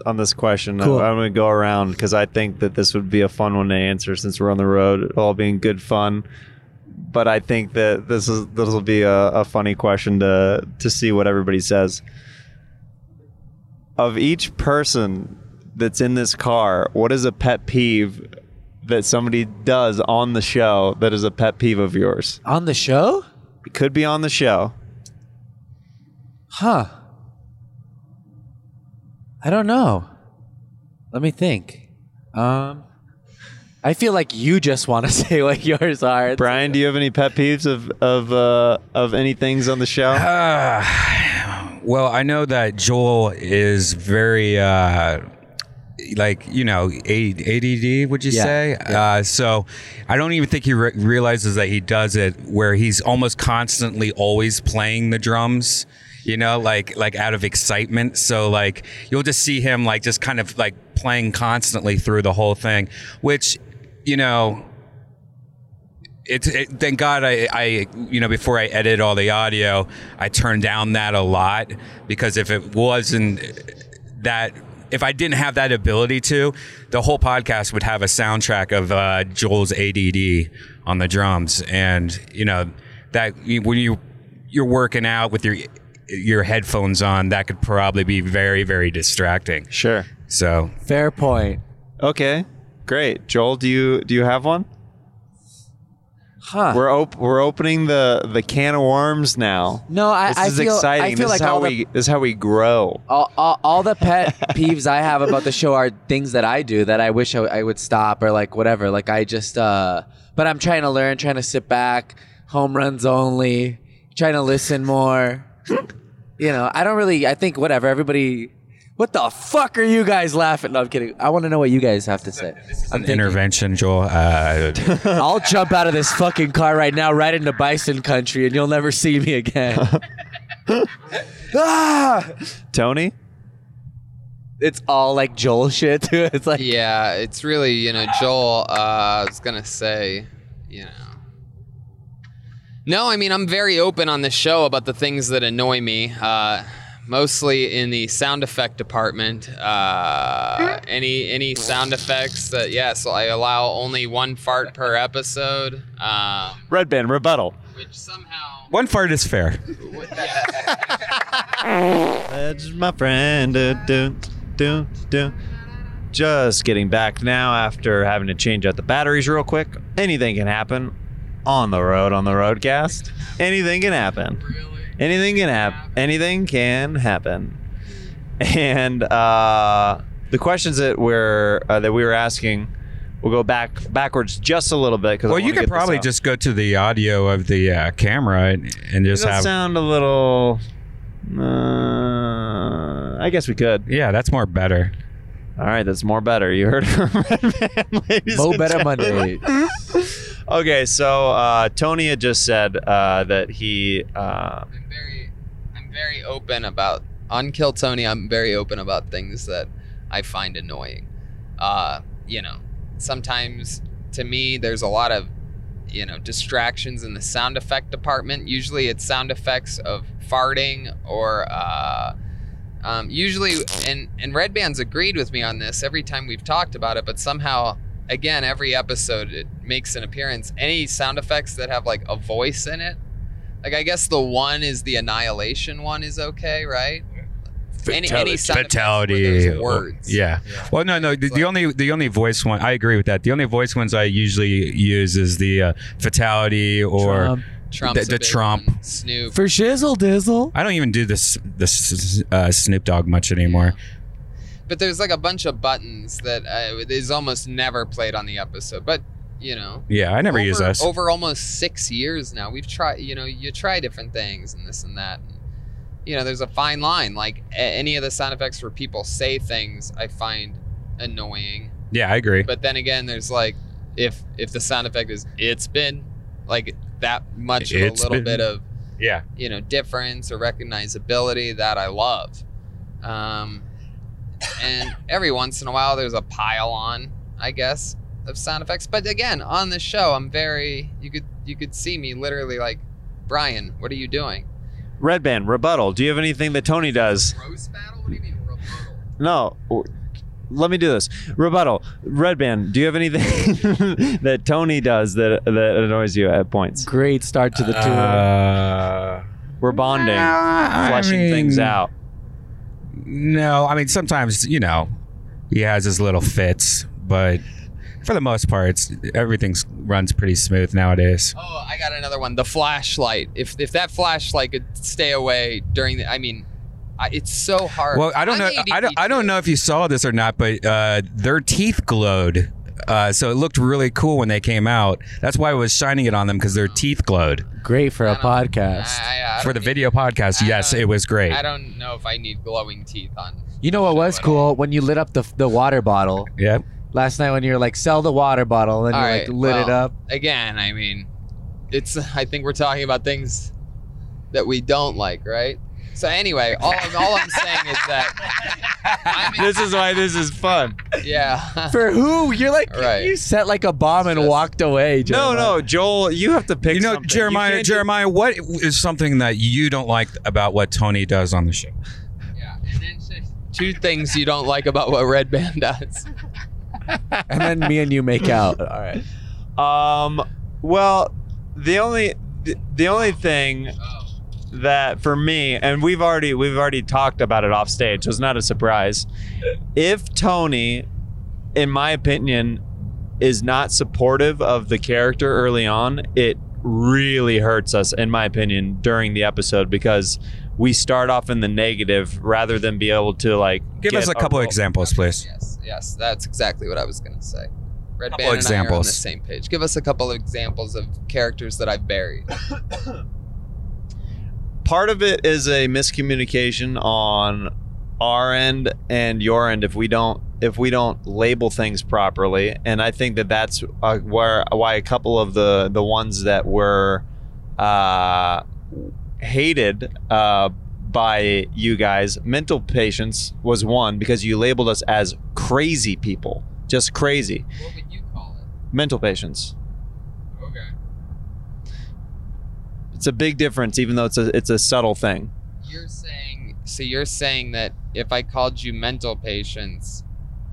on this question. Cool. I, am going to go around because I think that this would be a fun one to answer since we're on the road, all being good fun. But I think that this is this will be a, a funny question to to see what everybody says. Of each person that's in this car, what is a pet peeve that somebody does on the show that is a pet peeve of yours? On the show? It could be on the show. Huh. I don't know. Let me think. Um I feel like you just want to *laughs* say what yours are. Brian, do you have any pet peeves of of uh, of any things on the show? Uh, *sighs* well, I know that Joel is very, uh, like, you know, A- ADD, would you Yeah, say? Uh, so I don't even think he re- realizes that he does it where he's almost constantly always playing the drums. You know, like like out of excitement. So like you'll just see him like just kind of like playing constantly through the whole thing, which, you know, it's it, thank God I, I you know before I edit all the audio I turned down that a lot because if it wasn't that if I didn't have that ability to the whole podcast would have a soundtrack of uh, Joel's ADD on the drums and you know that when you you're working out with your your headphones on, that could probably be very very distracting. Sure. So Fair point. Okay. Great. Joel, do you do you have one? Huh. We're op- we're opening the the can of worms now. No, I- this I is feel- exciting. I feel this like is how the- we this is how we grow. all, all, all the pet *laughs* peeves I have about the show are things that I do that I wish I, I would stop or like whatever. Like I just, uh, but I'm trying to learn, trying to sit back, home runs only, trying to listen more. You know, I don't really. I think whatever. Everybody. What the fuck are you guys laughing? No, I'm kidding. I want to know what you guys have to say. I'm thinking. intervention, Joel. Uh, *laughs* I'll jump out of this fucking car right now, right into bison country, and you'll never see me again. *laughs* ah! Tony, It's all like Joel shit too. *laughs* It's like Yeah, it's really, you know, Joel, uh, I was going to say, you know. No, I mean, I'm very open on this show about the things that annoy me, uh, mostly in the sound effect department. Uh, any any sound effects that, yes, I allow only one fart per episode, uh, Redban rebuttal. which somehow. one fart is fair. *laughs* That's my friend. Do, do, do, do. Just getting back now after having to change out the batteries real quick. Anything can happen on the road on the roadcast. Anything can happen. Anything can happen. Anything can happen. And uh, the questions that we're uh, that we were asking, we'll go back backwards just a little bit because Well, you could probably just go to the audio of the uh, camera and, and just Does that have. sound a little. Uh, I guess we could. yeah, that's more better. All right, that's more better. You heard from *laughs* Red Man, ladies Mo Better gentlemen. Monday. *laughs* Okay, so uh, Tony had just said uh, that he. Uh, I'm very, open about on Kill Tony. I'm very open about things that I find annoying. Uh, you know, sometimes to me, there's a lot of, you know, distractions in the sound effect department. Usually, it's sound effects of farting or. Uh, um, usually, and and Redban's agreed with me on this every time we've talked about it, but somehow, again, every episode it makes an appearance. Any sound effects that have like a voice in it, like I guess the one is the annihilation one is okay, right? Any any sound effects where fatality words. yeah. Well, no, no. The, the only the only voice one I agree with that. The only voice ones I usually use is the uh, fatality or Trump. Trump's the, the Trump. one. Snoop. For shizzle dizzle. I don't even do this this uh, Snoop Dogg much anymore. But there's like a bunch of buttons that uh, is almost never played on the episode. But you know, Yeah, I never over, use us. over almost six years now. We've tried, you know, you try different things and this and that. And, you know, there's a fine line. Like any of the sound effects where people say things, I find annoying. yeah, I agree. But then again, there's like if if the sound effect is it's been like that much of a little been. bit of yeah. you know difference or recognizability that I love. Um, and every once in a while, there's a pile on, I guess, of sound effects. But again, on the show, I'm very you could you could see me literally like, Brian, what are you doing? Redban rebuttal. Do you have anything that Tony does? Roast battle? What do you mean rebuttal? No. Let me do this. Rebuttal. Redban. Do you have anything *laughs* that Tony does that that annoys you at points? Great start to the tour. Uh, We're bonding, I fleshing things out. no, I mean sometimes you know he has his little fits, but for the most part, it's, everything's runs pretty smooth nowadays. Oh, I got another one. The flashlight. If if that flashlight could stay away during the, I mean, I, it's so hard. Well, I don't know. I'm I don't. I don't know if you saw this or not, but uh, their teeth glowed. Uh, so it looked really cool when they came out. That's why I was shining it on them because their teeth glowed. Great for a I don't- podcast. I- I- I For the need- video podcast, I yes, it was great. I don't know if I need glowing teeth on. You know what was cool when you lit up the the water bottle Yep. Last night when you were like sell the water bottle and you All like right, lit it up. Again, I mean, it's. I think we're talking about things that we don't like, right? So anyway, all, all I'm saying is that *laughs* I'm in, This is why this is fun. yeah. For who? You're like Right. you set like a bomb and Just- walked away. No, Jeremiah. no, Joel, you have to pick. You know, something. Jeremiah, can't Jeremiah, what is something that you don't like about what Tony does on the show? yeah. And then just two things you don't like about what Redban does. And then me and you make out. *laughs* All right. Um. Well, the only the, the only thing that for me, and we've already we've already talked about it off stage, so it's not a surprise. If Tony, in my opinion, is not supportive of the character early on, it really hurts us, in my opinion, during the episode because we start off in the negative rather than be able to like Give us a couple role- examples, please. Yes, yes, that's exactly what I was gonna say. Red Couple Band and I are on the examples. same page. Give us a couple of examples of characters that I've buried. *coughs* part of it is a miscommunication on our end and your end if we don't if we don't label things properly and i think that that's uh, where why a couple of the the ones that were uh hated uh by you guys mental patients was one because you labeled us as crazy people just crazy What would you call it? mental patients Okay. it's a big difference even though it's a it's a subtle thing You're saying so you're saying that if I called you mental patients,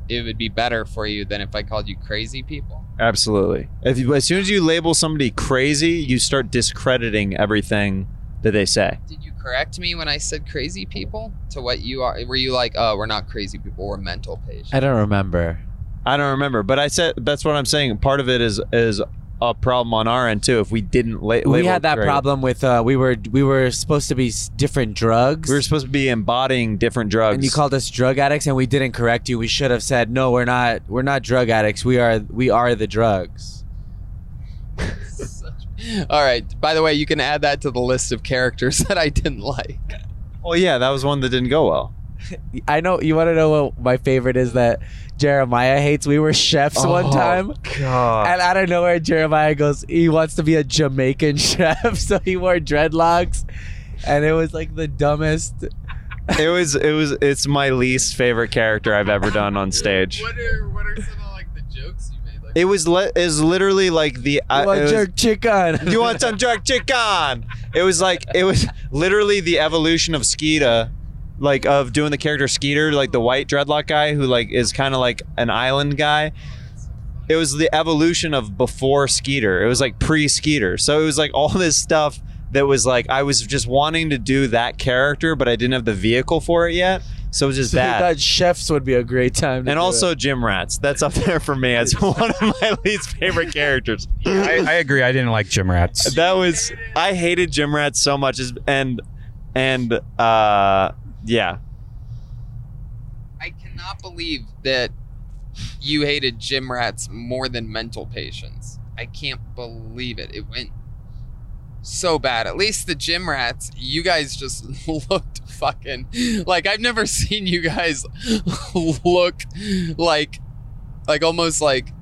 it would be better for you than if I called you crazy people? Absolutely. If you, as soon as you label somebody crazy, you start discrediting everything that they say. Did you correct me when I said crazy people to what you are? Were you like, oh, we're not crazy people, we're mental patients? I don't remember. I don't remember, but I said that's what I'm saying. Part of it is is a problem on our end too. If we didn't la- label, we had that crazy. problem with uh, we were we were supposed to be s- different drugs. We were supposed to be embodying different drugs. and you called us drug addicts, and we didn't correct you. We should have said, "No, we're not. We're not drug addicts. We are. We are the drugs." *laughs* All right. By the way, you can add that to the list of characters *laughs* that I didn't like. well, yeah, that was one that didn't go well. I know. You want to know what my favorite is? That Jeremiah hates. We were chefs one oh, time, God. and out of nowhere, Jeremiah goes, he wants to be a Jamaican *laughs* chef, so he wore dreadlocks, and it was like the dumbest. it was it was it's my least favorite character I've ever done on stage. What are what are some of like the jokes you made? Like, It was is literally like the uh, You want was- jerk chicken? You want some jerk chicken? It was like it was literally the evolution of Skeeter, like of doing the character Skeeter, like the white dreadlock guy who like is kind of like an island guy. It was the evolution of before Skeeter. It was like pre Skeeter. So it was like all this stuff that was like I was just wanting to do that character, but I didn't have the vehicle for it yet. So it was just So he that. thought chefs would be a great time. To and do also it. Gym Rats. That's up there for me as *laughs* one of my least favorite characters. I, I agree. I didn't like gym rats. that was I hated gym rats so much as- and and uh yeah. I cannot believe that you hated gym rats more than mental patients. I can't believe it. It went so bad. At least the gym rats, you guys just *laughs* looked fucking like I've never *laughs* seen you guys *laughs* look like like almost like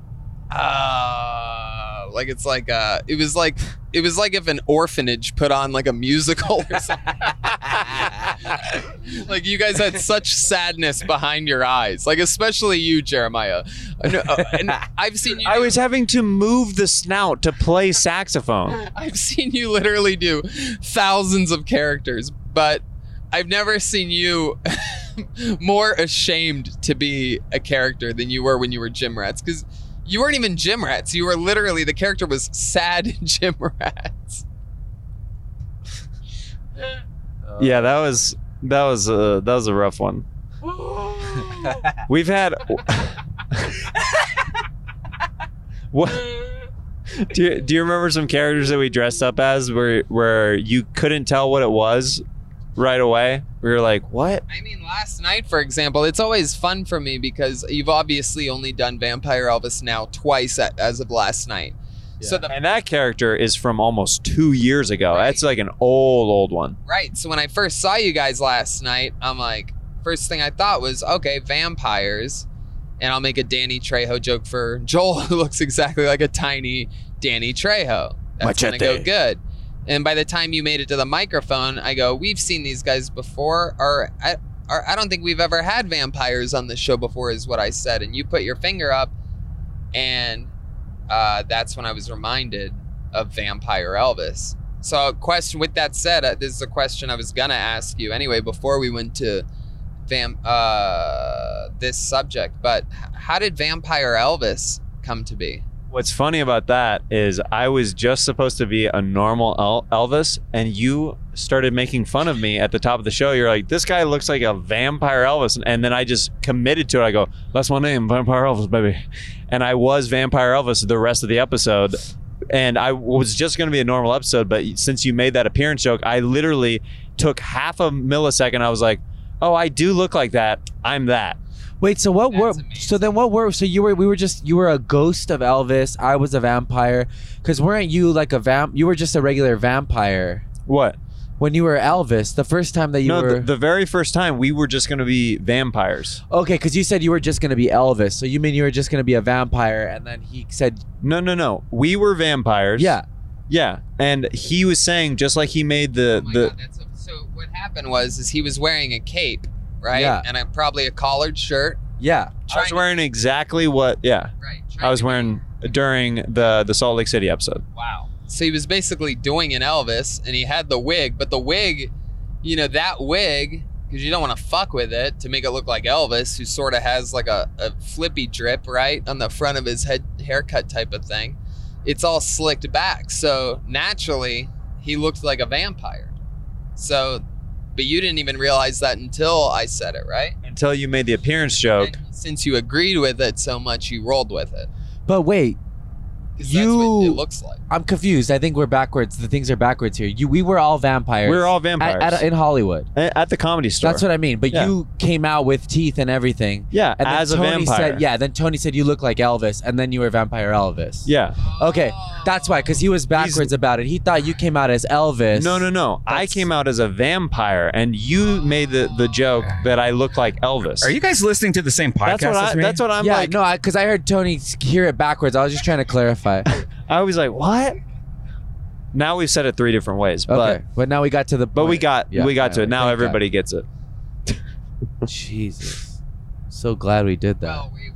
uh like it's like uh it was like it was like if an orphanage put on like a musical or something. *laughs* like you guys had such sadness behind your eyes. Like especially you, Jeremiah. I know- uh, And I've seen you I do- was having to move the snout to play saxophone. I've seen you literally do thousands of characters, but I've never seen you *laughs* more ashamed to be a character than you were when you were Gym Rats. Because you weren't even Gym Rats. You were literally the character was sad *laughs* Gym Rats. *laughs* Yeah, that was that was a that was a rough one. We've had *laughs* What do you, do you remember some characters that we dressed up as where where you couldn't tell what it was right away? We were like, "What?" I mean, last night, for example, it's always fun for me because you've obviously only done Vampire Elvis now twice at, as of last night. Yeah. So the And that character is from almost 2 years ago. Right. That's like an old old one. Right. So when I first saw you guys last night, I'm like, first thing I thought was, okay, vampires. And I'll make a Danny Trejo joke for *laughs* Joel, who looks exactly like a tiny Danny Trejo. That's gonna go good. And by the time you made it to the microphone, I go, we've seen these guys before, or I, or I don't think we've ever had vampires on the show before, is what I said. And you put your finger up, and uh, that's when I was reminded of Vampire Elvis. So, question. With that said, uh, this is a question I was gonna ask you anyway before we went to vam uh, this subject. But how did Vampire Elvis come to be? What's funny about that is I was just supposed to be a normal El- Elvis, and you started making fun of me at the top of the show. You're like, "This guy looks like a vampire Elvis," and then I just committed to it. I go, "That's my name, Vampire Elvis, baby," and I was Vampire Elvis the rest of the episode. And I was just going to be a normal episode, but since you made that appearance joke, I literally took half a millisecond. I was like, "Oh, I do look like that. I'm that." Wait, so what were so then what were so you were we were just you were a ghost of Elvis. I was a vampire. Cause weren't you like a vamp? You were just a regular vampire What? when you were Elvis. The first time that you no, were the, the very first time we were just going to be vampires. okay, cause you said you were just gonna be Elvis. So you mean you were just gonna be a vampire, and then he said No, no, no. We were vampires. yeah. Yeah. And he was saying just like he made the Oh my the God, that's a, so what happened was is he was wearing a cape, right? Yeah. And a, probably a collared shirt. Yeah. I was wearing exactly what yeah. Right. I was wearing during the the Salt Lake City episode. Wow. So he was basically doing an Elvis, and he had the wig, but the wig, you know, that wig, because you don't want to fuck with it to make it look like Elvis, who sort of has like a, a flippy drip, right, on the front of his head haircut type of thing. It's all slicked back, so naturally he looked like a vampire. So, but you didn't even realize that until I said it, right? Until you made the appearance joke. And since you agreed with it so much, you rolled with it. But wait, 'Cause that's what You- it looks like. I'm confused. I think we're backwards. The things are backwards here. You we were all vampires. We were all at, vampires. at, in Hollywood. A- at the comedy store. That's what I mean. But Yeah. you came out with teeth and everything. Yeah, And then as a Tony vampire. said, yeah. Then Tony said you look like Elvis, and then you were vampire Elvis. Yeah. Okay, that's why, because he was backwards about it. He thought you came out as Elvis. No, no, no. I came out as a vampire and you made the, the joke that I look like Elvis. Are you guys listening to the same podcast That's what I as me? that's what I'm yeah, like. no, because I, heard Tony hear it backwards. I was just trying to clarify. *laughs* I was like, "What?" Now we've said it three different ways, but okay, but now we got to the. but we point. got Yeah, we got to it. finally. Now Thank everybody gets it. Jesus, so glad we did that. Well, we,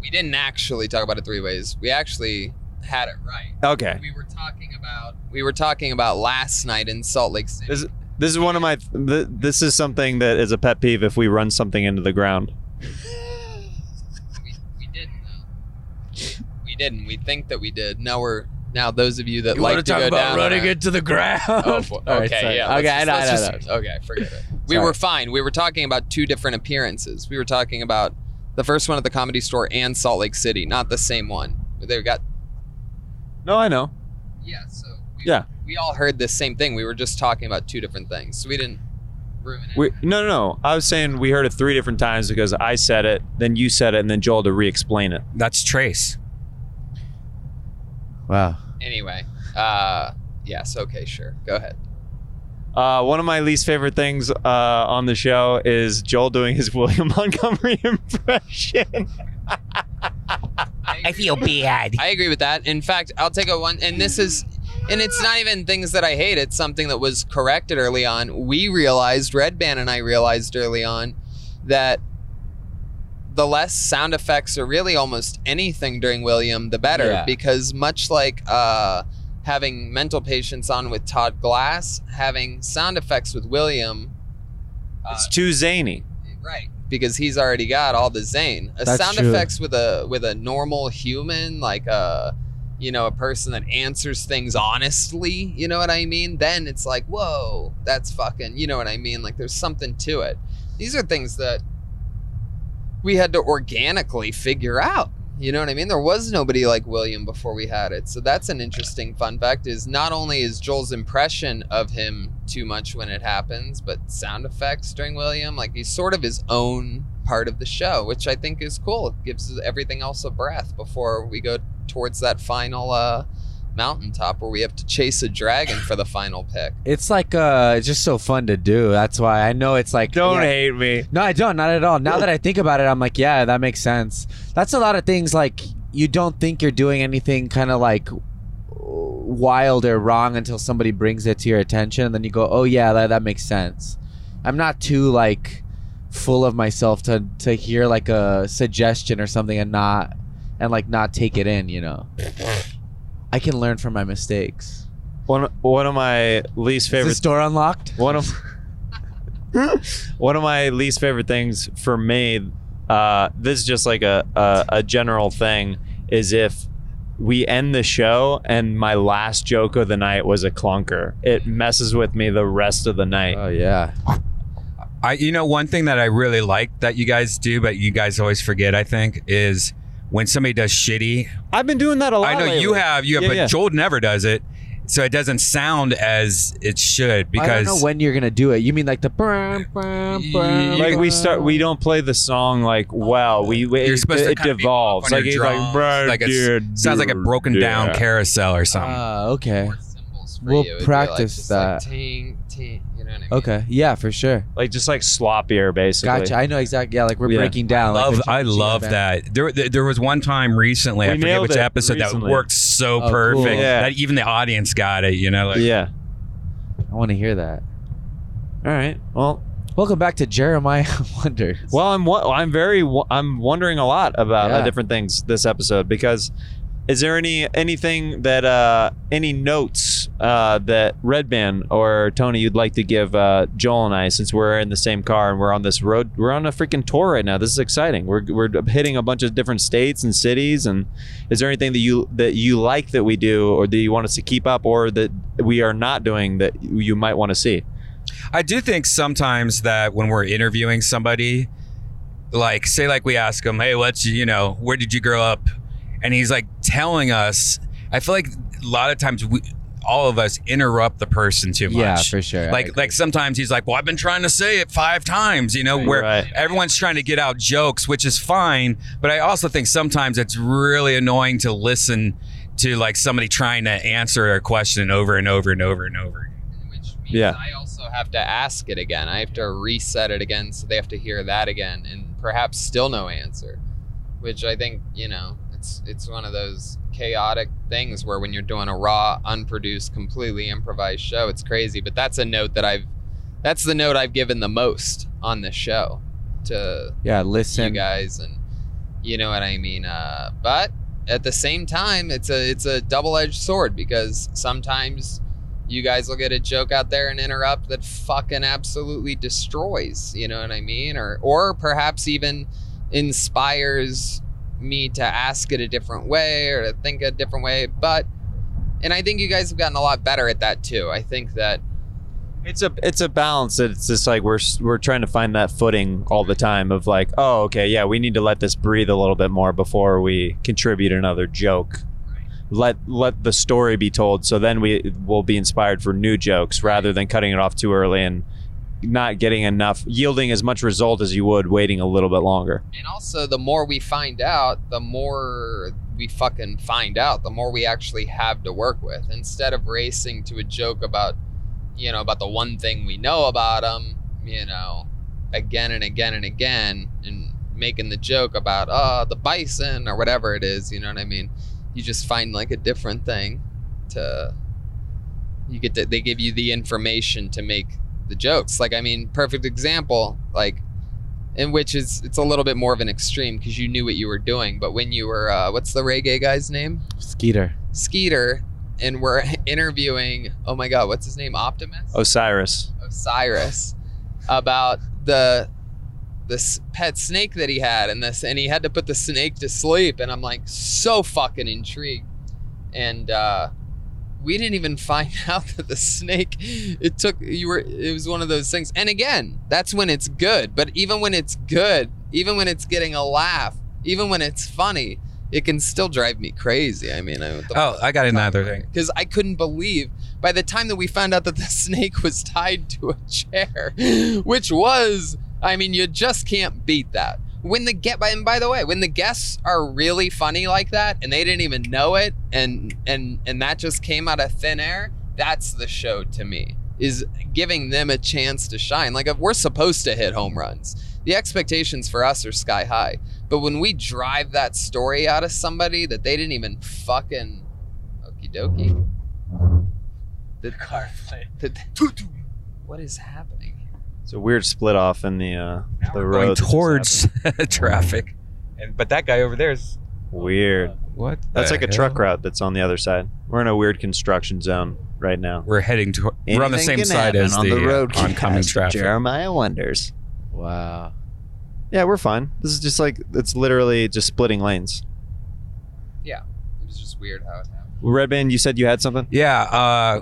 we didn't actually talk about it three ways. We actually had it right. Okay. We were talking about we were talking about last night in Salt Lake City. This this is one of my th- this is something that is a pet peeve if we run something into the ground. *laughs* we, we didn't though. We didn't. We think that we did. Now we're now those of you that You like wanna to talk go about down running on a- into the ground? Oh, boy. *laughs* All right, okay, sorry. yeah. let's Okay, I just- know, I let's know, just- I know. Okay, forget it. We Sorry. were fine. We were talking about two different appearances. We were talking about the first one at the comedy store and Salt Lake City, not the same one. They got No, I know. yeah. So we, Yeah. we all heard the same thing. We were just talking about two different things, so we didn't ruin it. We no no no. I was saying we heard it three different times because I said it, then you said it, and then Joel to re-explain it. That's Trace. Wow. Anyway, uh, yes. Okay, sure. Go ahead. Uh, one of my least favorite things uh, on the show is Joel doing his *laughs* William Montgomery *laughs* impression. I feel bad. I agree with that. In fact, I'll take a one, and this is, and it's not even things that I hate. It's something that was corrected early on. We realized, Redban and I realized early on, that the less sound effects or really almost anything during William, the better. Yeah. Because much like uh, having mental patients on with Todd Glass, having sound effects with William, uh, it's too zany. right because he's already got all the zane a That's sound true. effects with a with a normal human like a you know a person that answers things honestly you know what i mean then it's like whoa that's fucking you know what i mean like there's something to it these are things that we had to organically figure out you know what i mean? There was nobody like william before we had it. So that's an interesting fun fact is not only is joel's impression of him too much when it happens but sound effects during william like he's sort of his own part of the show which i think is cool. It gives everything else a breath before we go towards that final uh mountaintop where we have to chase a dragon for the final pick It's like uh, it's just so fun to do. That's why I know it's like. Don't yeah. hate me. No, I don't. Not at all. Now that I think about it, I'm like, yeah, that makes sense. That's a lot of things. Like you don't think you're doing anything kind of like wild or wrong until somebody brings it to your attention, and then you go, oh yeah, that that makes sense. I'm not too like full of myself to to hear like a suggestion or something and not and like not take it in. You know. I can learn from my mistakes. One one of my least Is favorite this door unlocked? one of *laughs* one of my least favorite things for me uh, this is just like a, a a general thing is if we end the show and my last joke of the night was a clunker. It messes with me the rest of the night. Oh yeah. I, you know, one thing that I really like that you guys do, but you guys always forget, I think, is when somebody does shitty. I've been doing that a lot. I know lately. you have, you have, Yeah, but yeah. Joel never does it, so it doesn't sound as it should I because don't know when you're gonna do it. You mean like the brum, brum, brum, like we start we don't play the song like well we, we you're it, supposed to it kind of be devolves like your it's like drums, like it's, did sounds like a do broken down that." carousel or something. Ah, okay. Cymbals for We'll you. It'd be practice just that. Like, ting, ting, you know what I mean? Okay. Yeah, for sure. like just like sloppier basically Gotcha. I know exactly. Yeah, like we're Yeah. breaking down. like love, the I Ching Ching love that. There, there, there was one time recently, I forget which episode recently. that worked so Oh, cool. perfect Yeah. that even the audience got it. You know, like yeah I want to hear that. all right well Welcome back to Jeremiah *laughs* Wonders. well i'm i'm very i'm wondering a lot about uh, Yeah. different things this episode because is there any anything that uh any notes uh that Redban or tony you'd like to give uh joel and i since we're in the same car and we're on this road we're on a freaking tour right now. This is exciting. We're, we're hitting a bunch of different states and cities and is there anything that you that you like that we do or that you want us to keep up or that we are not doing that you might want to see? I do think sometimes that when we're interviewing somebody, like say like we ask them, "Hey, what's you know, where did you grow up?" And he's like telling us. I feel like a lot of times we, all of us, interrupt the person too much. Yeah, for sure. Like like sometimes he's like, "Well, I've been trying to say it five times," you know, where Right. everyone's trying to get out jokes, which is fine. But I also think sometimes it's really annoying to listen to like somebody trying to answer a question over and over and over and over. Which means Yeah. I also have to ask it again. I have to reset it again, so they have to hear that again, and perhaps still no answer. Which I think you know, it's it's one of those chaotic things where when you're doing a raw, unproduced, completely improvised show, it's crazy. But that's a note that I've, that's the note I've given the most on this show to yeah, listen you guys and you know what I mean. Uh, but at the same time, it's a it's a double edged sword because sometimes you guys will get a joke out there and interrupt that fucking absolutely destroys. You know what I mean? Or or perhaps even inspires me to ask it a different way or to think a different way. But and I think you guys have gotten a lot better at that too. I think that It's a it's a balance. It's just like we're we're trying to find that footing all the time of like, oh, okay, yeah, we need to let this breathe a little bit more before we contribute another joke. Let let the story be told, so then we will be inspired for new jokes rather than cutting it off too early and not getting enough, yielding as much result as you would waiting a little bit longer. And also, the more we find out, the more we fucking find out, the more we actually have to work with. Instead of racing to a joke about, you know, about the one thing we know about them, you know, again and again and again, and making the joke about, oh, the bison or whatever it is, you know what I mean? You just find like a different thing to. You get to, they give you the information to make the jokes. Like, I mean, perfect example, like, in which is it's a little bit more of an extreme because you knew what you were doing. But when you were, uh, what's the reggae guy's name? Skeeter. Skeeter, and we're *laughs* interviewing. Oh my God, what's his name? Optimus Osiris. Osiris about the this pet snake that he had and this and he had to put the snake to sleep and I'm like so fucking intrigued and uh we didn't even find *laughs* out that the snake it took you were it was one of those things and again that's when it's good but even when it's good even when it's getting a laugh even when it's funny it can still drive me crazy i mean I, the Oh, I got another thing. because I couldn't believe by the time that we found out that the *laughs* snake was tied to a chair, *laughs* which was, I mean, you just can't beat that. When the get, by, and by the way, when the guests are really funny like that and they didn't even know it, and and and that just came out of thin air, that's the show to me. Is giving them a chance to shine. Like if we're supposed to hit home runs, the expectations for us are sky high. But when we drive that story out of somebody that they didn't even fucking Okie dokie. The car What is happening? It's a weird split off in the uh, the We're road. going towards *laughs* traffic, and but that guy over there is weird. what? That's the like a truck route that's on the other side. We're in a weird construction zone right now. We're heading to. we're on the same side happen as on the, the uh, road. oncoming traffic. Jeremiah wonders. Wow. Yeah, we're fine. This is just like it's literally just splitting lanes. Yeah. It was just weird how it happened. Redban, you said you had something. Yeah, uh,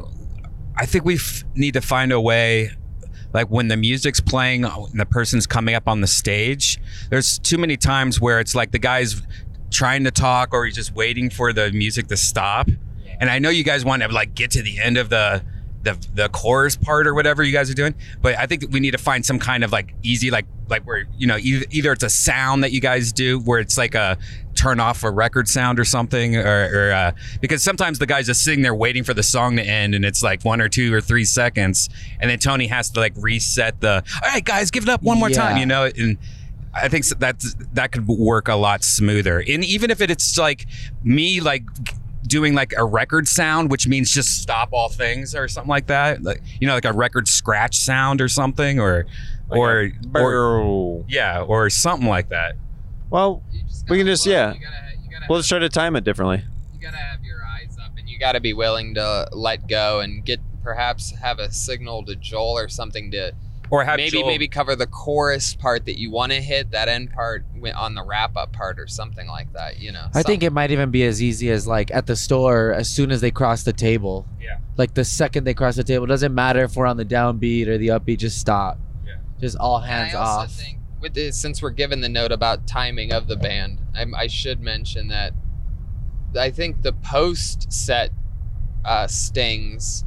I think we f- need to find a way, like when the music's playing oh, and the person's coming up on the stage. There's too many times where it's like the guy's trying to talk or he's just waiting for the music to stop. And I know you guys want to like get to the end of the the the chorus part or whatever you guys are doing, but I think we need to find some kind of like easy like like where you know either, either it's a sound that you guys do where it's like a turn off a record sound or something or, or uh, because sometimes the guy's just sitting there waiting for the song to end and it's like one or two or three seconds and then Tony has to like reset the all right guys give it up one more time you know? And I think that that could work a lot smoother. And even if it's like me like doing like a record sound which means just stop all things or something like that like you know like a record scratch sound or something or or, or Or, yeah or something like that. Well, You just We can just- look. yeah. You gotta, you gotta, we'll just try to time it differently. you gotta have your eyes up, and you gotta be willing to let go and get perhaps have a signal to Joel or something to or have maybe Joel- maybe cover the chorus part that you want to hit that end part on the wrap up part or something like that. You know. I think it might even be as easy as like at the store, as soon as they cross the table. Yeah. Like the second they cross the table, doesn't matter if we're on the downbeat or the upbeat, just stop. Yeah. Just all hands I also off. Think with this, since we're given the note about timing of the band, I, I should mention that I think the post set uh, stings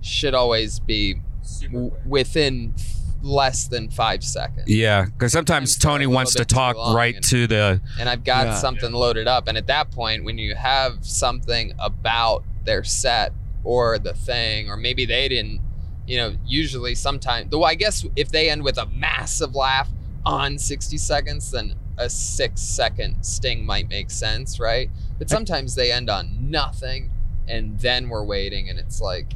should always be w- within less than five seconds. Yeah, because sometimes Sometimes Tony wants to talk right and- to the. and I've got Yeah. something loaded up. And at that point, when you have something about their set or the thing, or maybe they didn't, you know, usually sometimes, though I guess if they end with a massive laugh on 60 seconds, then a six second sting might make sense, right? But sometimes they end on nothing and then we're waiting and it's like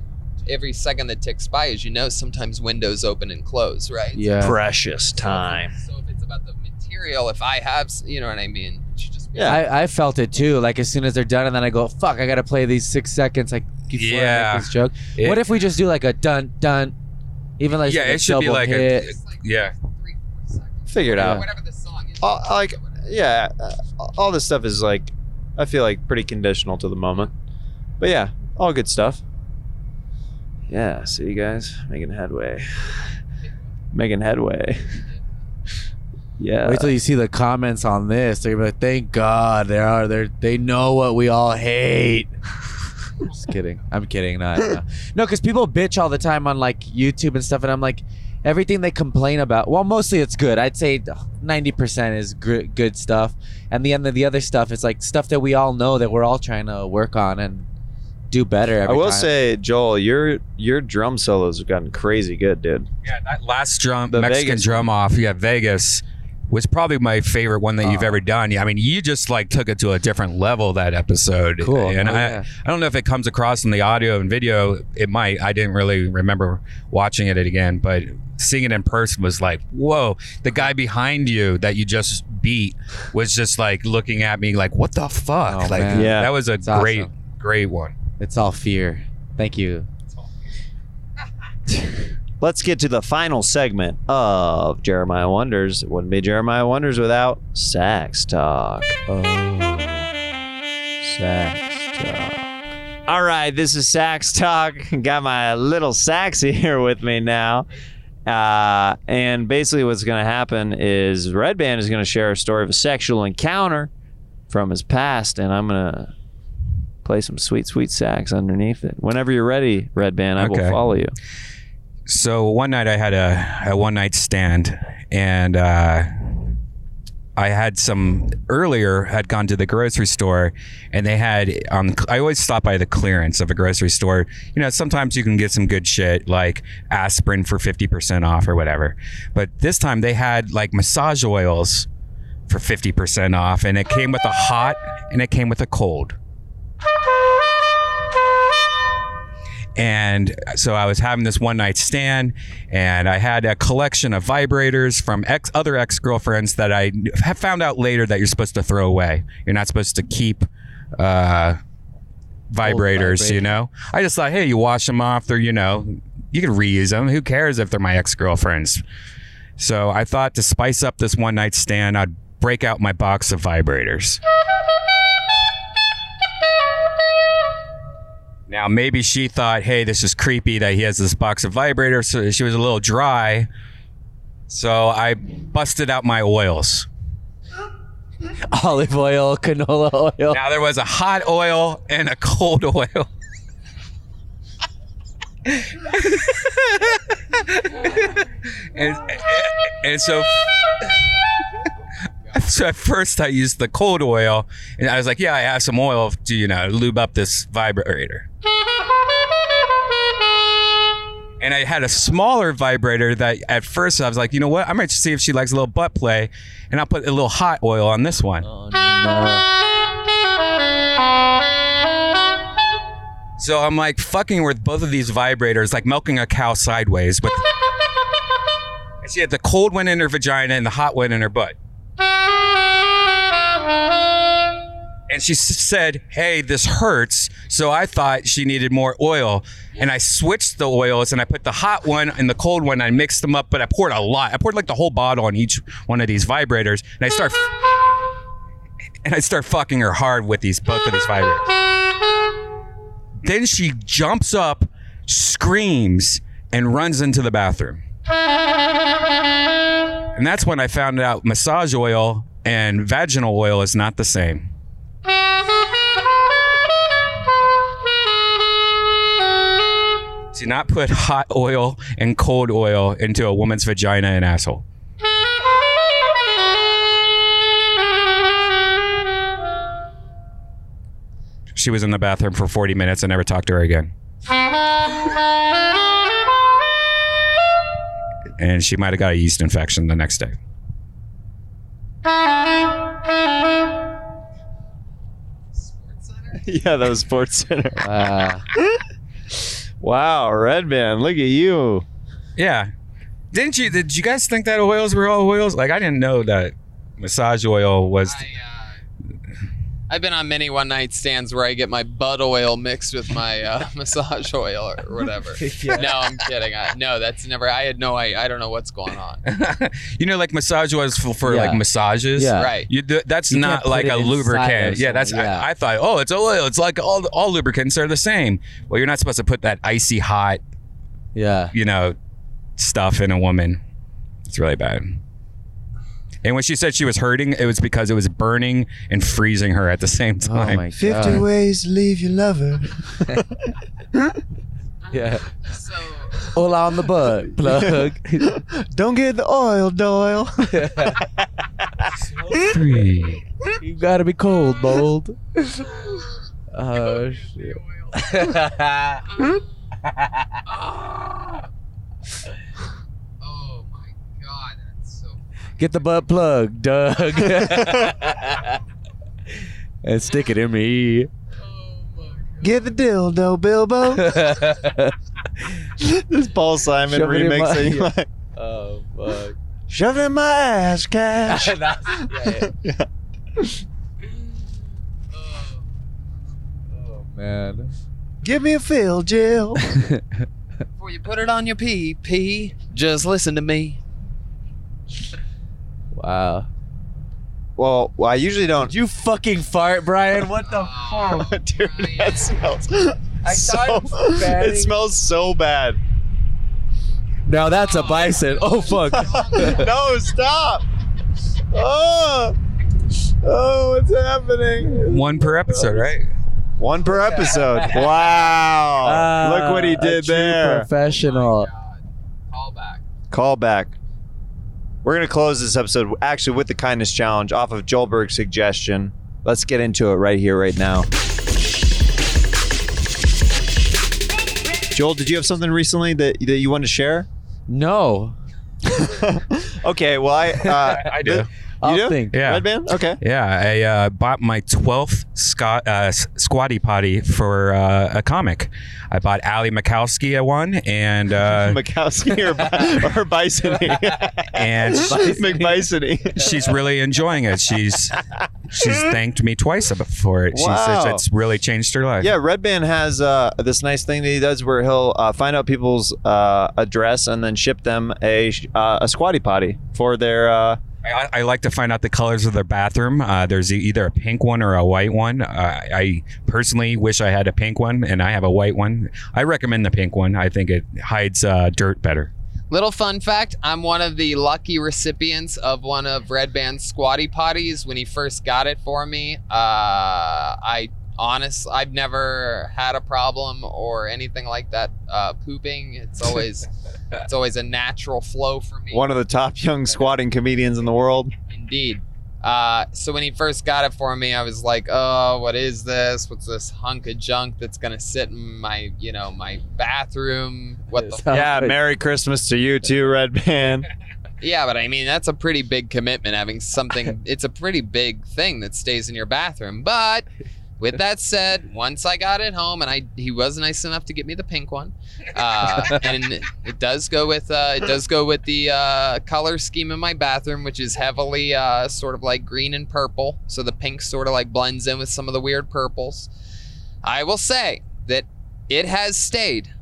every second that ticks by, as you know, sometimes windows open and close, right? Yeah. Precious time. So if it's about the material, if I have, you know what I mean? It should just be Yeah. I, I felt it too. Like as soon as they're done, and then I go, "Fuck! I gotta play these six seconds." Like before I Yeah. make this joke. It- what if we just do like a dun dun, even like Yeah, it should be like hit. It's like Yeah. Three. Figure it Yeah. out. Whatever the song is. Uh, like, yeah, uh, all this stuff is like, I feel like pretty conditional to the moment. But yeah, all good stuff. Yeah, see you guys making headway. *laughs* Making headway. *laughs* Yeah. Wait till you see the comments on this. They're gonna be like, "Thank God they are. They they know what we all hate." *laughs* Just kidding. I'm kidding. No, no, no. Because people bitch all the time on like YouTube and stuff, and I'm like, everything they complain about. Well, mostly it's good. I'd say 90 percent is gr- good stuff, and the end of the other stuff is like stuff that we all know that we're all trying to work on and do better. I will time. say, Joel, your your drum solos have gotten crazy good, dude. Yeah, that last drum The Mexican Vegas drum off, yeah, Vegas was probably my favorite one that you've Oh. ever done. I mean, you just like took it to a different level that episode. Cool. And Oh, I, yeah. I don't know if it comes across in the audio and video. It might. I didn't really remember watching it again, but seeing it in person was like, whoa! The guy behind you that you just beat was just like looking at me like, what the fuck? Oh, like, man. Yeah. that was a It's great, awesome. great one. it's all fear. Thank you. *laughs* Let's get to the final segment of Jeremiah Wonders. It wouldn't be Jeremiah Wonders without sax talk. Oh, sax talk. All right, this is sax talk. *laughs* Got my little saxy *laughs* here with me now. Uh, and basically, what's going to happen is Redban is going to share a story of a sexual encounter from his past, and I'm going to play some sweet, sweet sax underneath it. Whenever you're ready, Redban, I will follow you. So one night I had a, a one night stand, and uh, I had some earlier had gone to the grocery store, and they had on. I always stop by the clearance of a grocery store. You know, sometimes you can get some good shit like aspirin for fifty percent off or whatever. But this time they had like massage oils for fifty percent off, and it came with a hot and it came with a cold. And so I was having this one night stand, and I had a collection of vibrators from ex other ex girlfriends that I have found out later that you're supposed to throw away. You're not supposed to keep uh, vibrators. You know, I just thought, hey, you wash them off. They're you know, you can reuse them. Who cares if they're my ex girlfriends? So I thought to spice up this one night stand, I'd break out my box of vibrators. Now, maybe she thought, hey, this is creepy that he has this box of vibrators. So she was a little dry. So I busted out my oils. *laughs* Olive oil, canola oil. Now, there was a hot oil and a cold oil. *laughs* and, and so, *laughs* so at first I used the cold oil, and I was like, "Yeah, I have some oil to you know lube up this vibrator." And I had a smaller vibrator that at first I was like, you know what? I might just see if she likes a little butt play, and I'll put a little hot oil on this one. Oh, no. So I'm like fucking with both of these vibrators, like milking a cow sideways. With *laughs* and she had the cold one in her vagina and the hot one in her butt. And she said, "Hey, this hurts." So I thought she needed more oil, and I switched the oils and I put the hot one and the cold one. I mixed them up, but I poured a lot. I poured like the whole bottle on each one of these vibrators, and I start and I start fucking her hard with these both of these vibrators. Then she jumps up, screams, and runs into the bathroom. And that's when I found out massage oil and vaginal oil is not the same. Do not put hot oil and cold oil into a woman's vagina and asshole. She was in the bathroom for 40 minutes and never talked to her again. And she might have got a yeast infection the next day. *laughs* yeah, that was Sports Center. *laughs* Uh, Wow, Redban, look at you. Yeah. Didn't you? Did you guys think that oils were all oils? Like I didn't know that massage oil was. I, uh, I've been on many one night stands where I get my butt oil mixed with my uh, *laughs* massage oil or whatever. *laughs* No, I'm kidding. I, no, that's never. I had no. I, I don't know what's going on. *laughs* you know, like massage oils for, for Yeah. like massages. Yeah. Right. You do, that's You not like a lubricant. Yeah, that's. yeah. I, I thought, oh, it's oil. It's like all all lubricants are the same. Well, you're not supposed to put that icy hot, yeah. you know, stuff in a woman. It's really bad. And when she said she was hurting, it was because it was burning and freezing her at the same Oh time. my god. ways to leave your lover. *laughs* Yeah. So All on the butt *laughs* plug. Don't get the oil, Doyle. *laughs* Three. you gotta be cold, bold. Oh shit. Oh my god, that's so. Get the butt plug, Doug. *laughs* and stick it in me. Get the dildo, Bilbo. *laughs* *laughs* this Paul Simon Shove it in remixing. my- like, Oh fuck. Shove it in my ass, cash. yeah, yeah. Oh man. Give me a fill, Jill. Before you put it on your pee pee, just listen to me. Wow. well, well, I usually don't. Did you fucking fart, Brian? What the *laughs* fuck? Oh, *laughs* Dude, that smells. I so, thought it bad. it smells so bad. Now that's a bison. Oh fuck. *laughs* no, stop. Oh, oh, what's happening? One per episode, right? One per episode. Wow. Look what he uh, a did true there. Professional. Oh Call back. Call back. We're going to close this episode actually with the kindness challenge off of Joelberg's suggestion. Let's get into it right here, right now. Joel, did you have something recently that, that you wanted to share? No. *laughs* Okay, well, I. Uh, *laughs* I do. I'll You do? think. Yeah. Redban? Okay. Yeah, I uh, bought my 12th Scott, uh, squatty potty for uh, a comic. I bought Ali Macofsky a one, and uh, *laughs* Macofsky or, *laughs* or Bison? and *laughs* McBisony. she's really enjoying it. She's she's thanked me twice for it. She says it's really changed her life. Yeah, Redban has uh, this nice thing that he does where he'll uh, find out people's uh, address and then ship them a uh, a squatty potty for their uh, I, I like to find out the colors of their bathroom. Uh, there's either a pink one or a white one. Uh, I personally wish I had a pink one, and I have a white one. I recommend the pink one. I think it hides uh, dirt better. Little fun fact I'm one of the lucky recipients of one of Redban's squatty potties. When he first got it for me, uh, I honest, I've never had a problem or anything like that uh, pooping. It's *laughs* always. *laughs* It's always a natural flow for me. One of the top young *laughs* squatting comedians in the world. Indeed. Uh, so when he first got it for me, I was like, "Oh, what is this? What's this hunk of junk that's gonna sit in my, you know, my bathroom? What the? Sounds Yeah, good. Merry Christmas to you too, Redban. *laughs* Yeah, but I mean, that's a pretty big commitment. Having something, it's a pretty big thing that stays in your bathroom. But with that said, once I got it home, and I he was nice enough to get me the pink one, uh, *laughs* and it does go with uh, it does go with the uh, color scheme in my bathroom, which is heavily uh, sort of like green and purple. So the pink sort of like blends in with some of the weird purples. I will say that it has stayed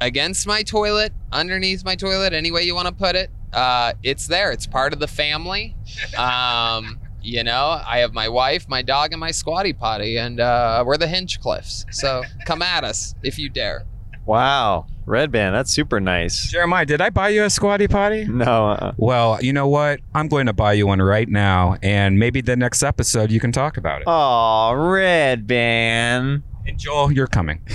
against my toilet, underneath my toilet, any way you want to put it. Uh, it's there. It's part of the family. Um, you know, I have my wife, my dog, and my squatty potty, and uh, we're the Hinchcliffes. So *laughs* come at us if you dare. Wow, Redban, that's super nice. Jeremiah, did I buy you a squatty potty? No, uh, Well, you know what? I'm going to buy you one right now, and maybe the next episode you can talk about it. oh, Redban. And Joel, you're coming. *laughs*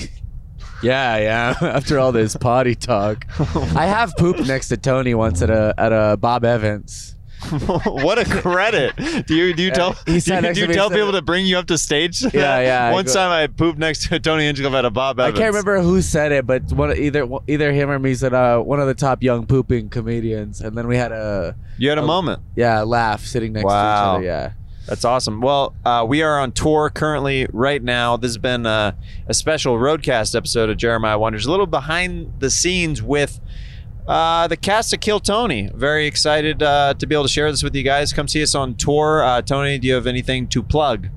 Yeah, yeah. *laughs* After all this potty talk, I have pooped next to Tony once at a at a Bob Evans. *laughs* what a credit! Do you do you tell he do you, do you tell people to bring you up to stage? Yeah, yeah, *laughs* One go- time I pooped next to Tony Hinchcliffe at a Bob I can't remember who said it, but one either either him or me said uh, one of the top young pooping comedians, and then we had a You had a Oh. moment. yeah laugh sitting next Wow. to each other. Yeah. That's awesome. Well, uh, we are on tour currently right now. This has been uh, a special roadcast episode of Jeremiah Wonders, a little behind the scenes with uh, the cast of Kill Tony. Very excited uh, to be able to share this with you guys. Come see us on tour. Uh, Tony, do you have anything to plug?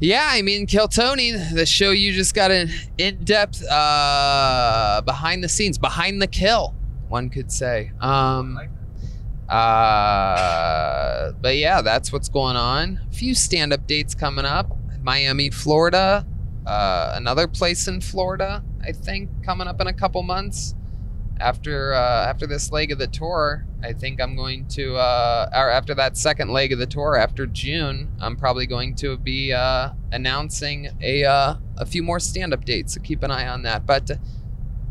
Yeah, I mean, Kill Tony, the show you just got an in-depth uh, behind the scenes, behind the kill, one could say. Um, uh, but yeah, that's what's going on. A few stand-up dates coming up. Miami, Florida. Uh, another place in Florida, I think, coming up in a couple months. After uh, after this leg of the tour, I think I'm going to, uh, or after that second leg of the tour, after June, I'm probably going to be uh, announcing a uh, a few more stand-up dates. So keep an eye on that. But uh,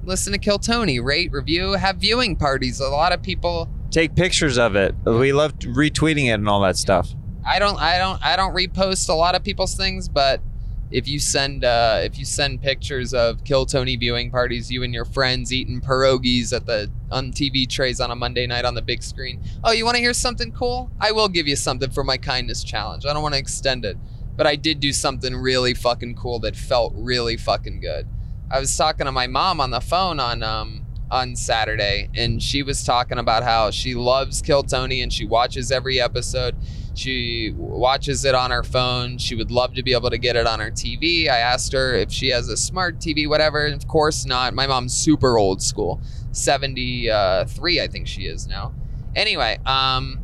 listen to Kill Tony, rate, review, have viewing parties. A lot of people. Take pictures of it. We love retweeting it and all that stuff. I don't, I don't, I don't repost a lot of people's things, but if you send, uh, if you send pictures of Kill Tony viewing parties, you and your friends eating pierogies at the on TV trays on a Monday night on the big screen. Oh, you want to hear something cool? I will give you something for my kindness challenge. I don't want to extend it, but I did do something really fucking cool that felt really fucking good. I was talking to my mom on the phone on um on Saturday, and she was talking about how she loves Kill Tony and she watches every episode. She watches it on her phone. She would love to be able to get it on her TV. I asked her if she has a smart TV, whatever. Of course not. My mom's super old school, 73, I think she is now. Anyway, um,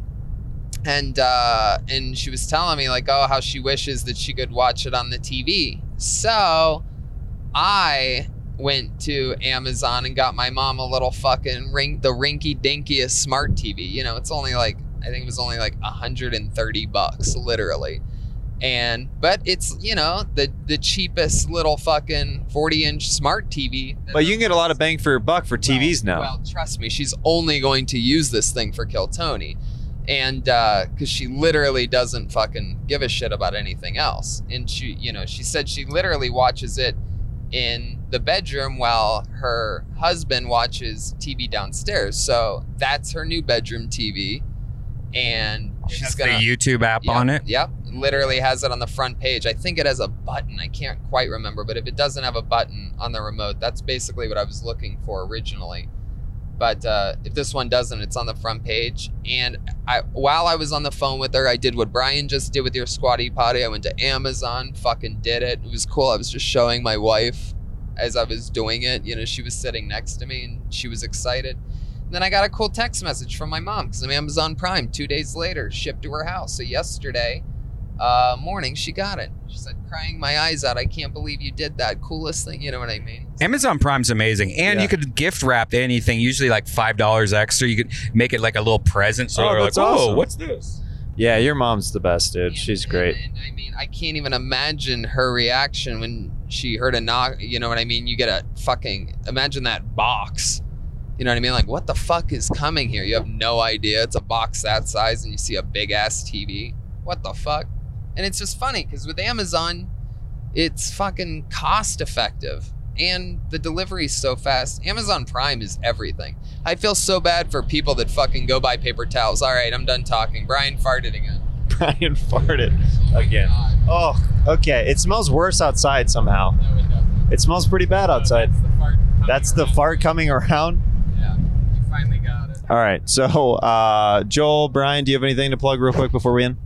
and uh, and she was telling me like, oh, how she wishes that she could watch it on the TV. So I went to Amazon and got my mom a little fucking ring, the rinky dinkiest smart TV. You know, it's only like I think it was only like 130 bucks, literally. And but it's you know the the cheapest little fucking 40 inch smart TV. But you can get a lot of bang for your buck for TVs now. well, trust me, she's only going to use this thing for Kill Tony. And uh, because she literally doesn't fucking give a shit about anything else. And she, you know, she said she literally watches it in the bedroom while her husband watches TV downstairs. So that's her new bedroom TV. And she's gonna the YouTube app Yep, on it. Yep. Literally has it on the front page. I think it has a button. I can't quite remember, but if it doesn't have a button on the remote, that's basically what I was looking for originally. But uh, if this one doesn't, it's on the front page. And I, while I was on the phone with her, I did what Brian just did with your squatty potty. I went to Amazon, fucking did it. It was cool. I was just showing my wife as I was doing it. You know, she was sitting next to me and she was excited. Then I got a cool text message from my mom because I'm Amazon Prime. Two days later, shipped to her house. So yesterday uh, morning, she got it. She said, crying my eyes out. I can't believe you did that. Coolest thing. You know what I mean? Amazon Prime's amazing, and Yeah. you could gift wrap anything. Usually like five dollars extra. You could make it like a little present. So Oh, they're like, that's "Oh, awesome. what's this?" Yeah, your mom's the best, dude. She's great. And, I mean, I can't even imagine her reaction when she heard a knock. You know what I mean? You get a fucking imagine that box. You know what I mean? Like, what the fuck is coming here? You have no idea. It's a box that size, and you see a big ass TV. What the fuck? And it's just funny because with Amazon, it's fucking cost effective and the delivery's so fast. Amazon Prime is everything. I feel so bad for people that fucking go buy paper towels. All right, I'm done talking. Brian farted again. *laughs* Brian farted again. God. Oh, okay. It smells worse outside somehow. No, it. It smells pretty bad outside. That's the fart. coming That's the fart coming around. Yeah, you finally got it. All right. So, uh, Joel, Brian, do you have anything to plug real quick before we end?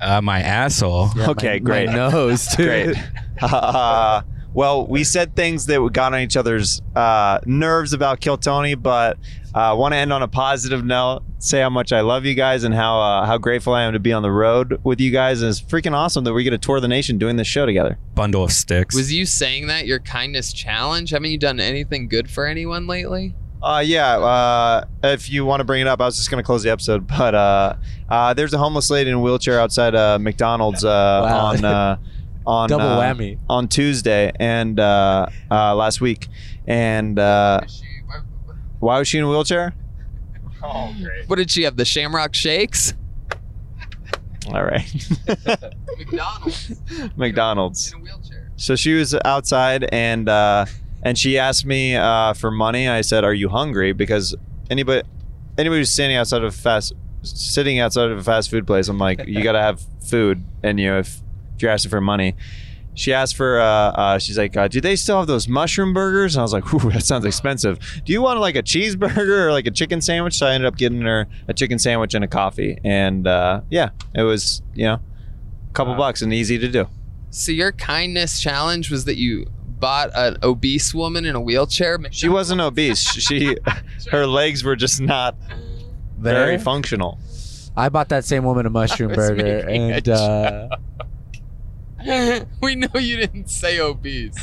Uh, my asshole. okay, *laughs* my, great. My nose, too. Great. *laughs* Uh, well, we said things that got on each other's uh, nerves about Kill Tony, but uh, want to end on a positive note. Say how much I love you guys and how uh, how grateful I am to be on the road with you guys. And it's freaking awesome that we get to tour the nation doing this show together. Bundle of sticks. Was you saying that your kindness challenge? Haven't you done anything good for anyone lately? Uh, yeah. Uh, if you want to bring it up, I was just going to close the episode, *laughs* but uh, uh, there's a homeless lady in a wheelchair outside uh, McDonald's uh, *laughs* Wow. on uh, *laughs* on Double uh, whammy. on Tuesday and uh, uh, last week. And uh, why was she in a wheelchair? Oh, great. What did she have? The Shamrock Shakes? All right. McDonald's McDonald's. in a wheelchair. So she was outside and uh, and she asked me uh, for money. I said, "Are you hungry?" Because anybody anybody who's standing outside of a fast sitting outside of a fast food place, I'm like, you got to have food. And you know, if, if you're asking for money, she asked for. Uh, uh, she's like, uh, "Do they still have those mushroom burgers?" And I was like, "Ooh, that sounds expensive. Do you want like a cheeseburger or like a chicken sandwich?" So I ended up getting her a chicken sandwich and a coffee. And uh, yeah, it was you know, a couple bucks and easy to do. So your kindness challenge was that you bought an obese woman in a wheelchair. She wasn't obese. She, *laughs* her legs were just not very functional. I bought that same woman a *laughs* mushroom burger, making a and uh, *laughs* we know you didn't say obese,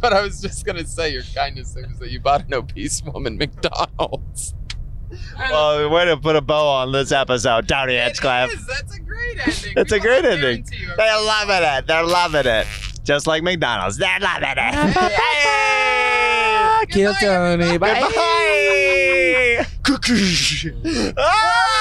but I was just gonna say your kindness thing was that you bought an obese woman McDonald's. Well, way to put a bow on this episode, Tony It Hinchcliffe. is. That's a great ending. It's a great ending. you, They're loving it. They're loving it. Just like McDonald's. They're loving it. kill Tony. Bye. *laughs* Goodbye. Ah!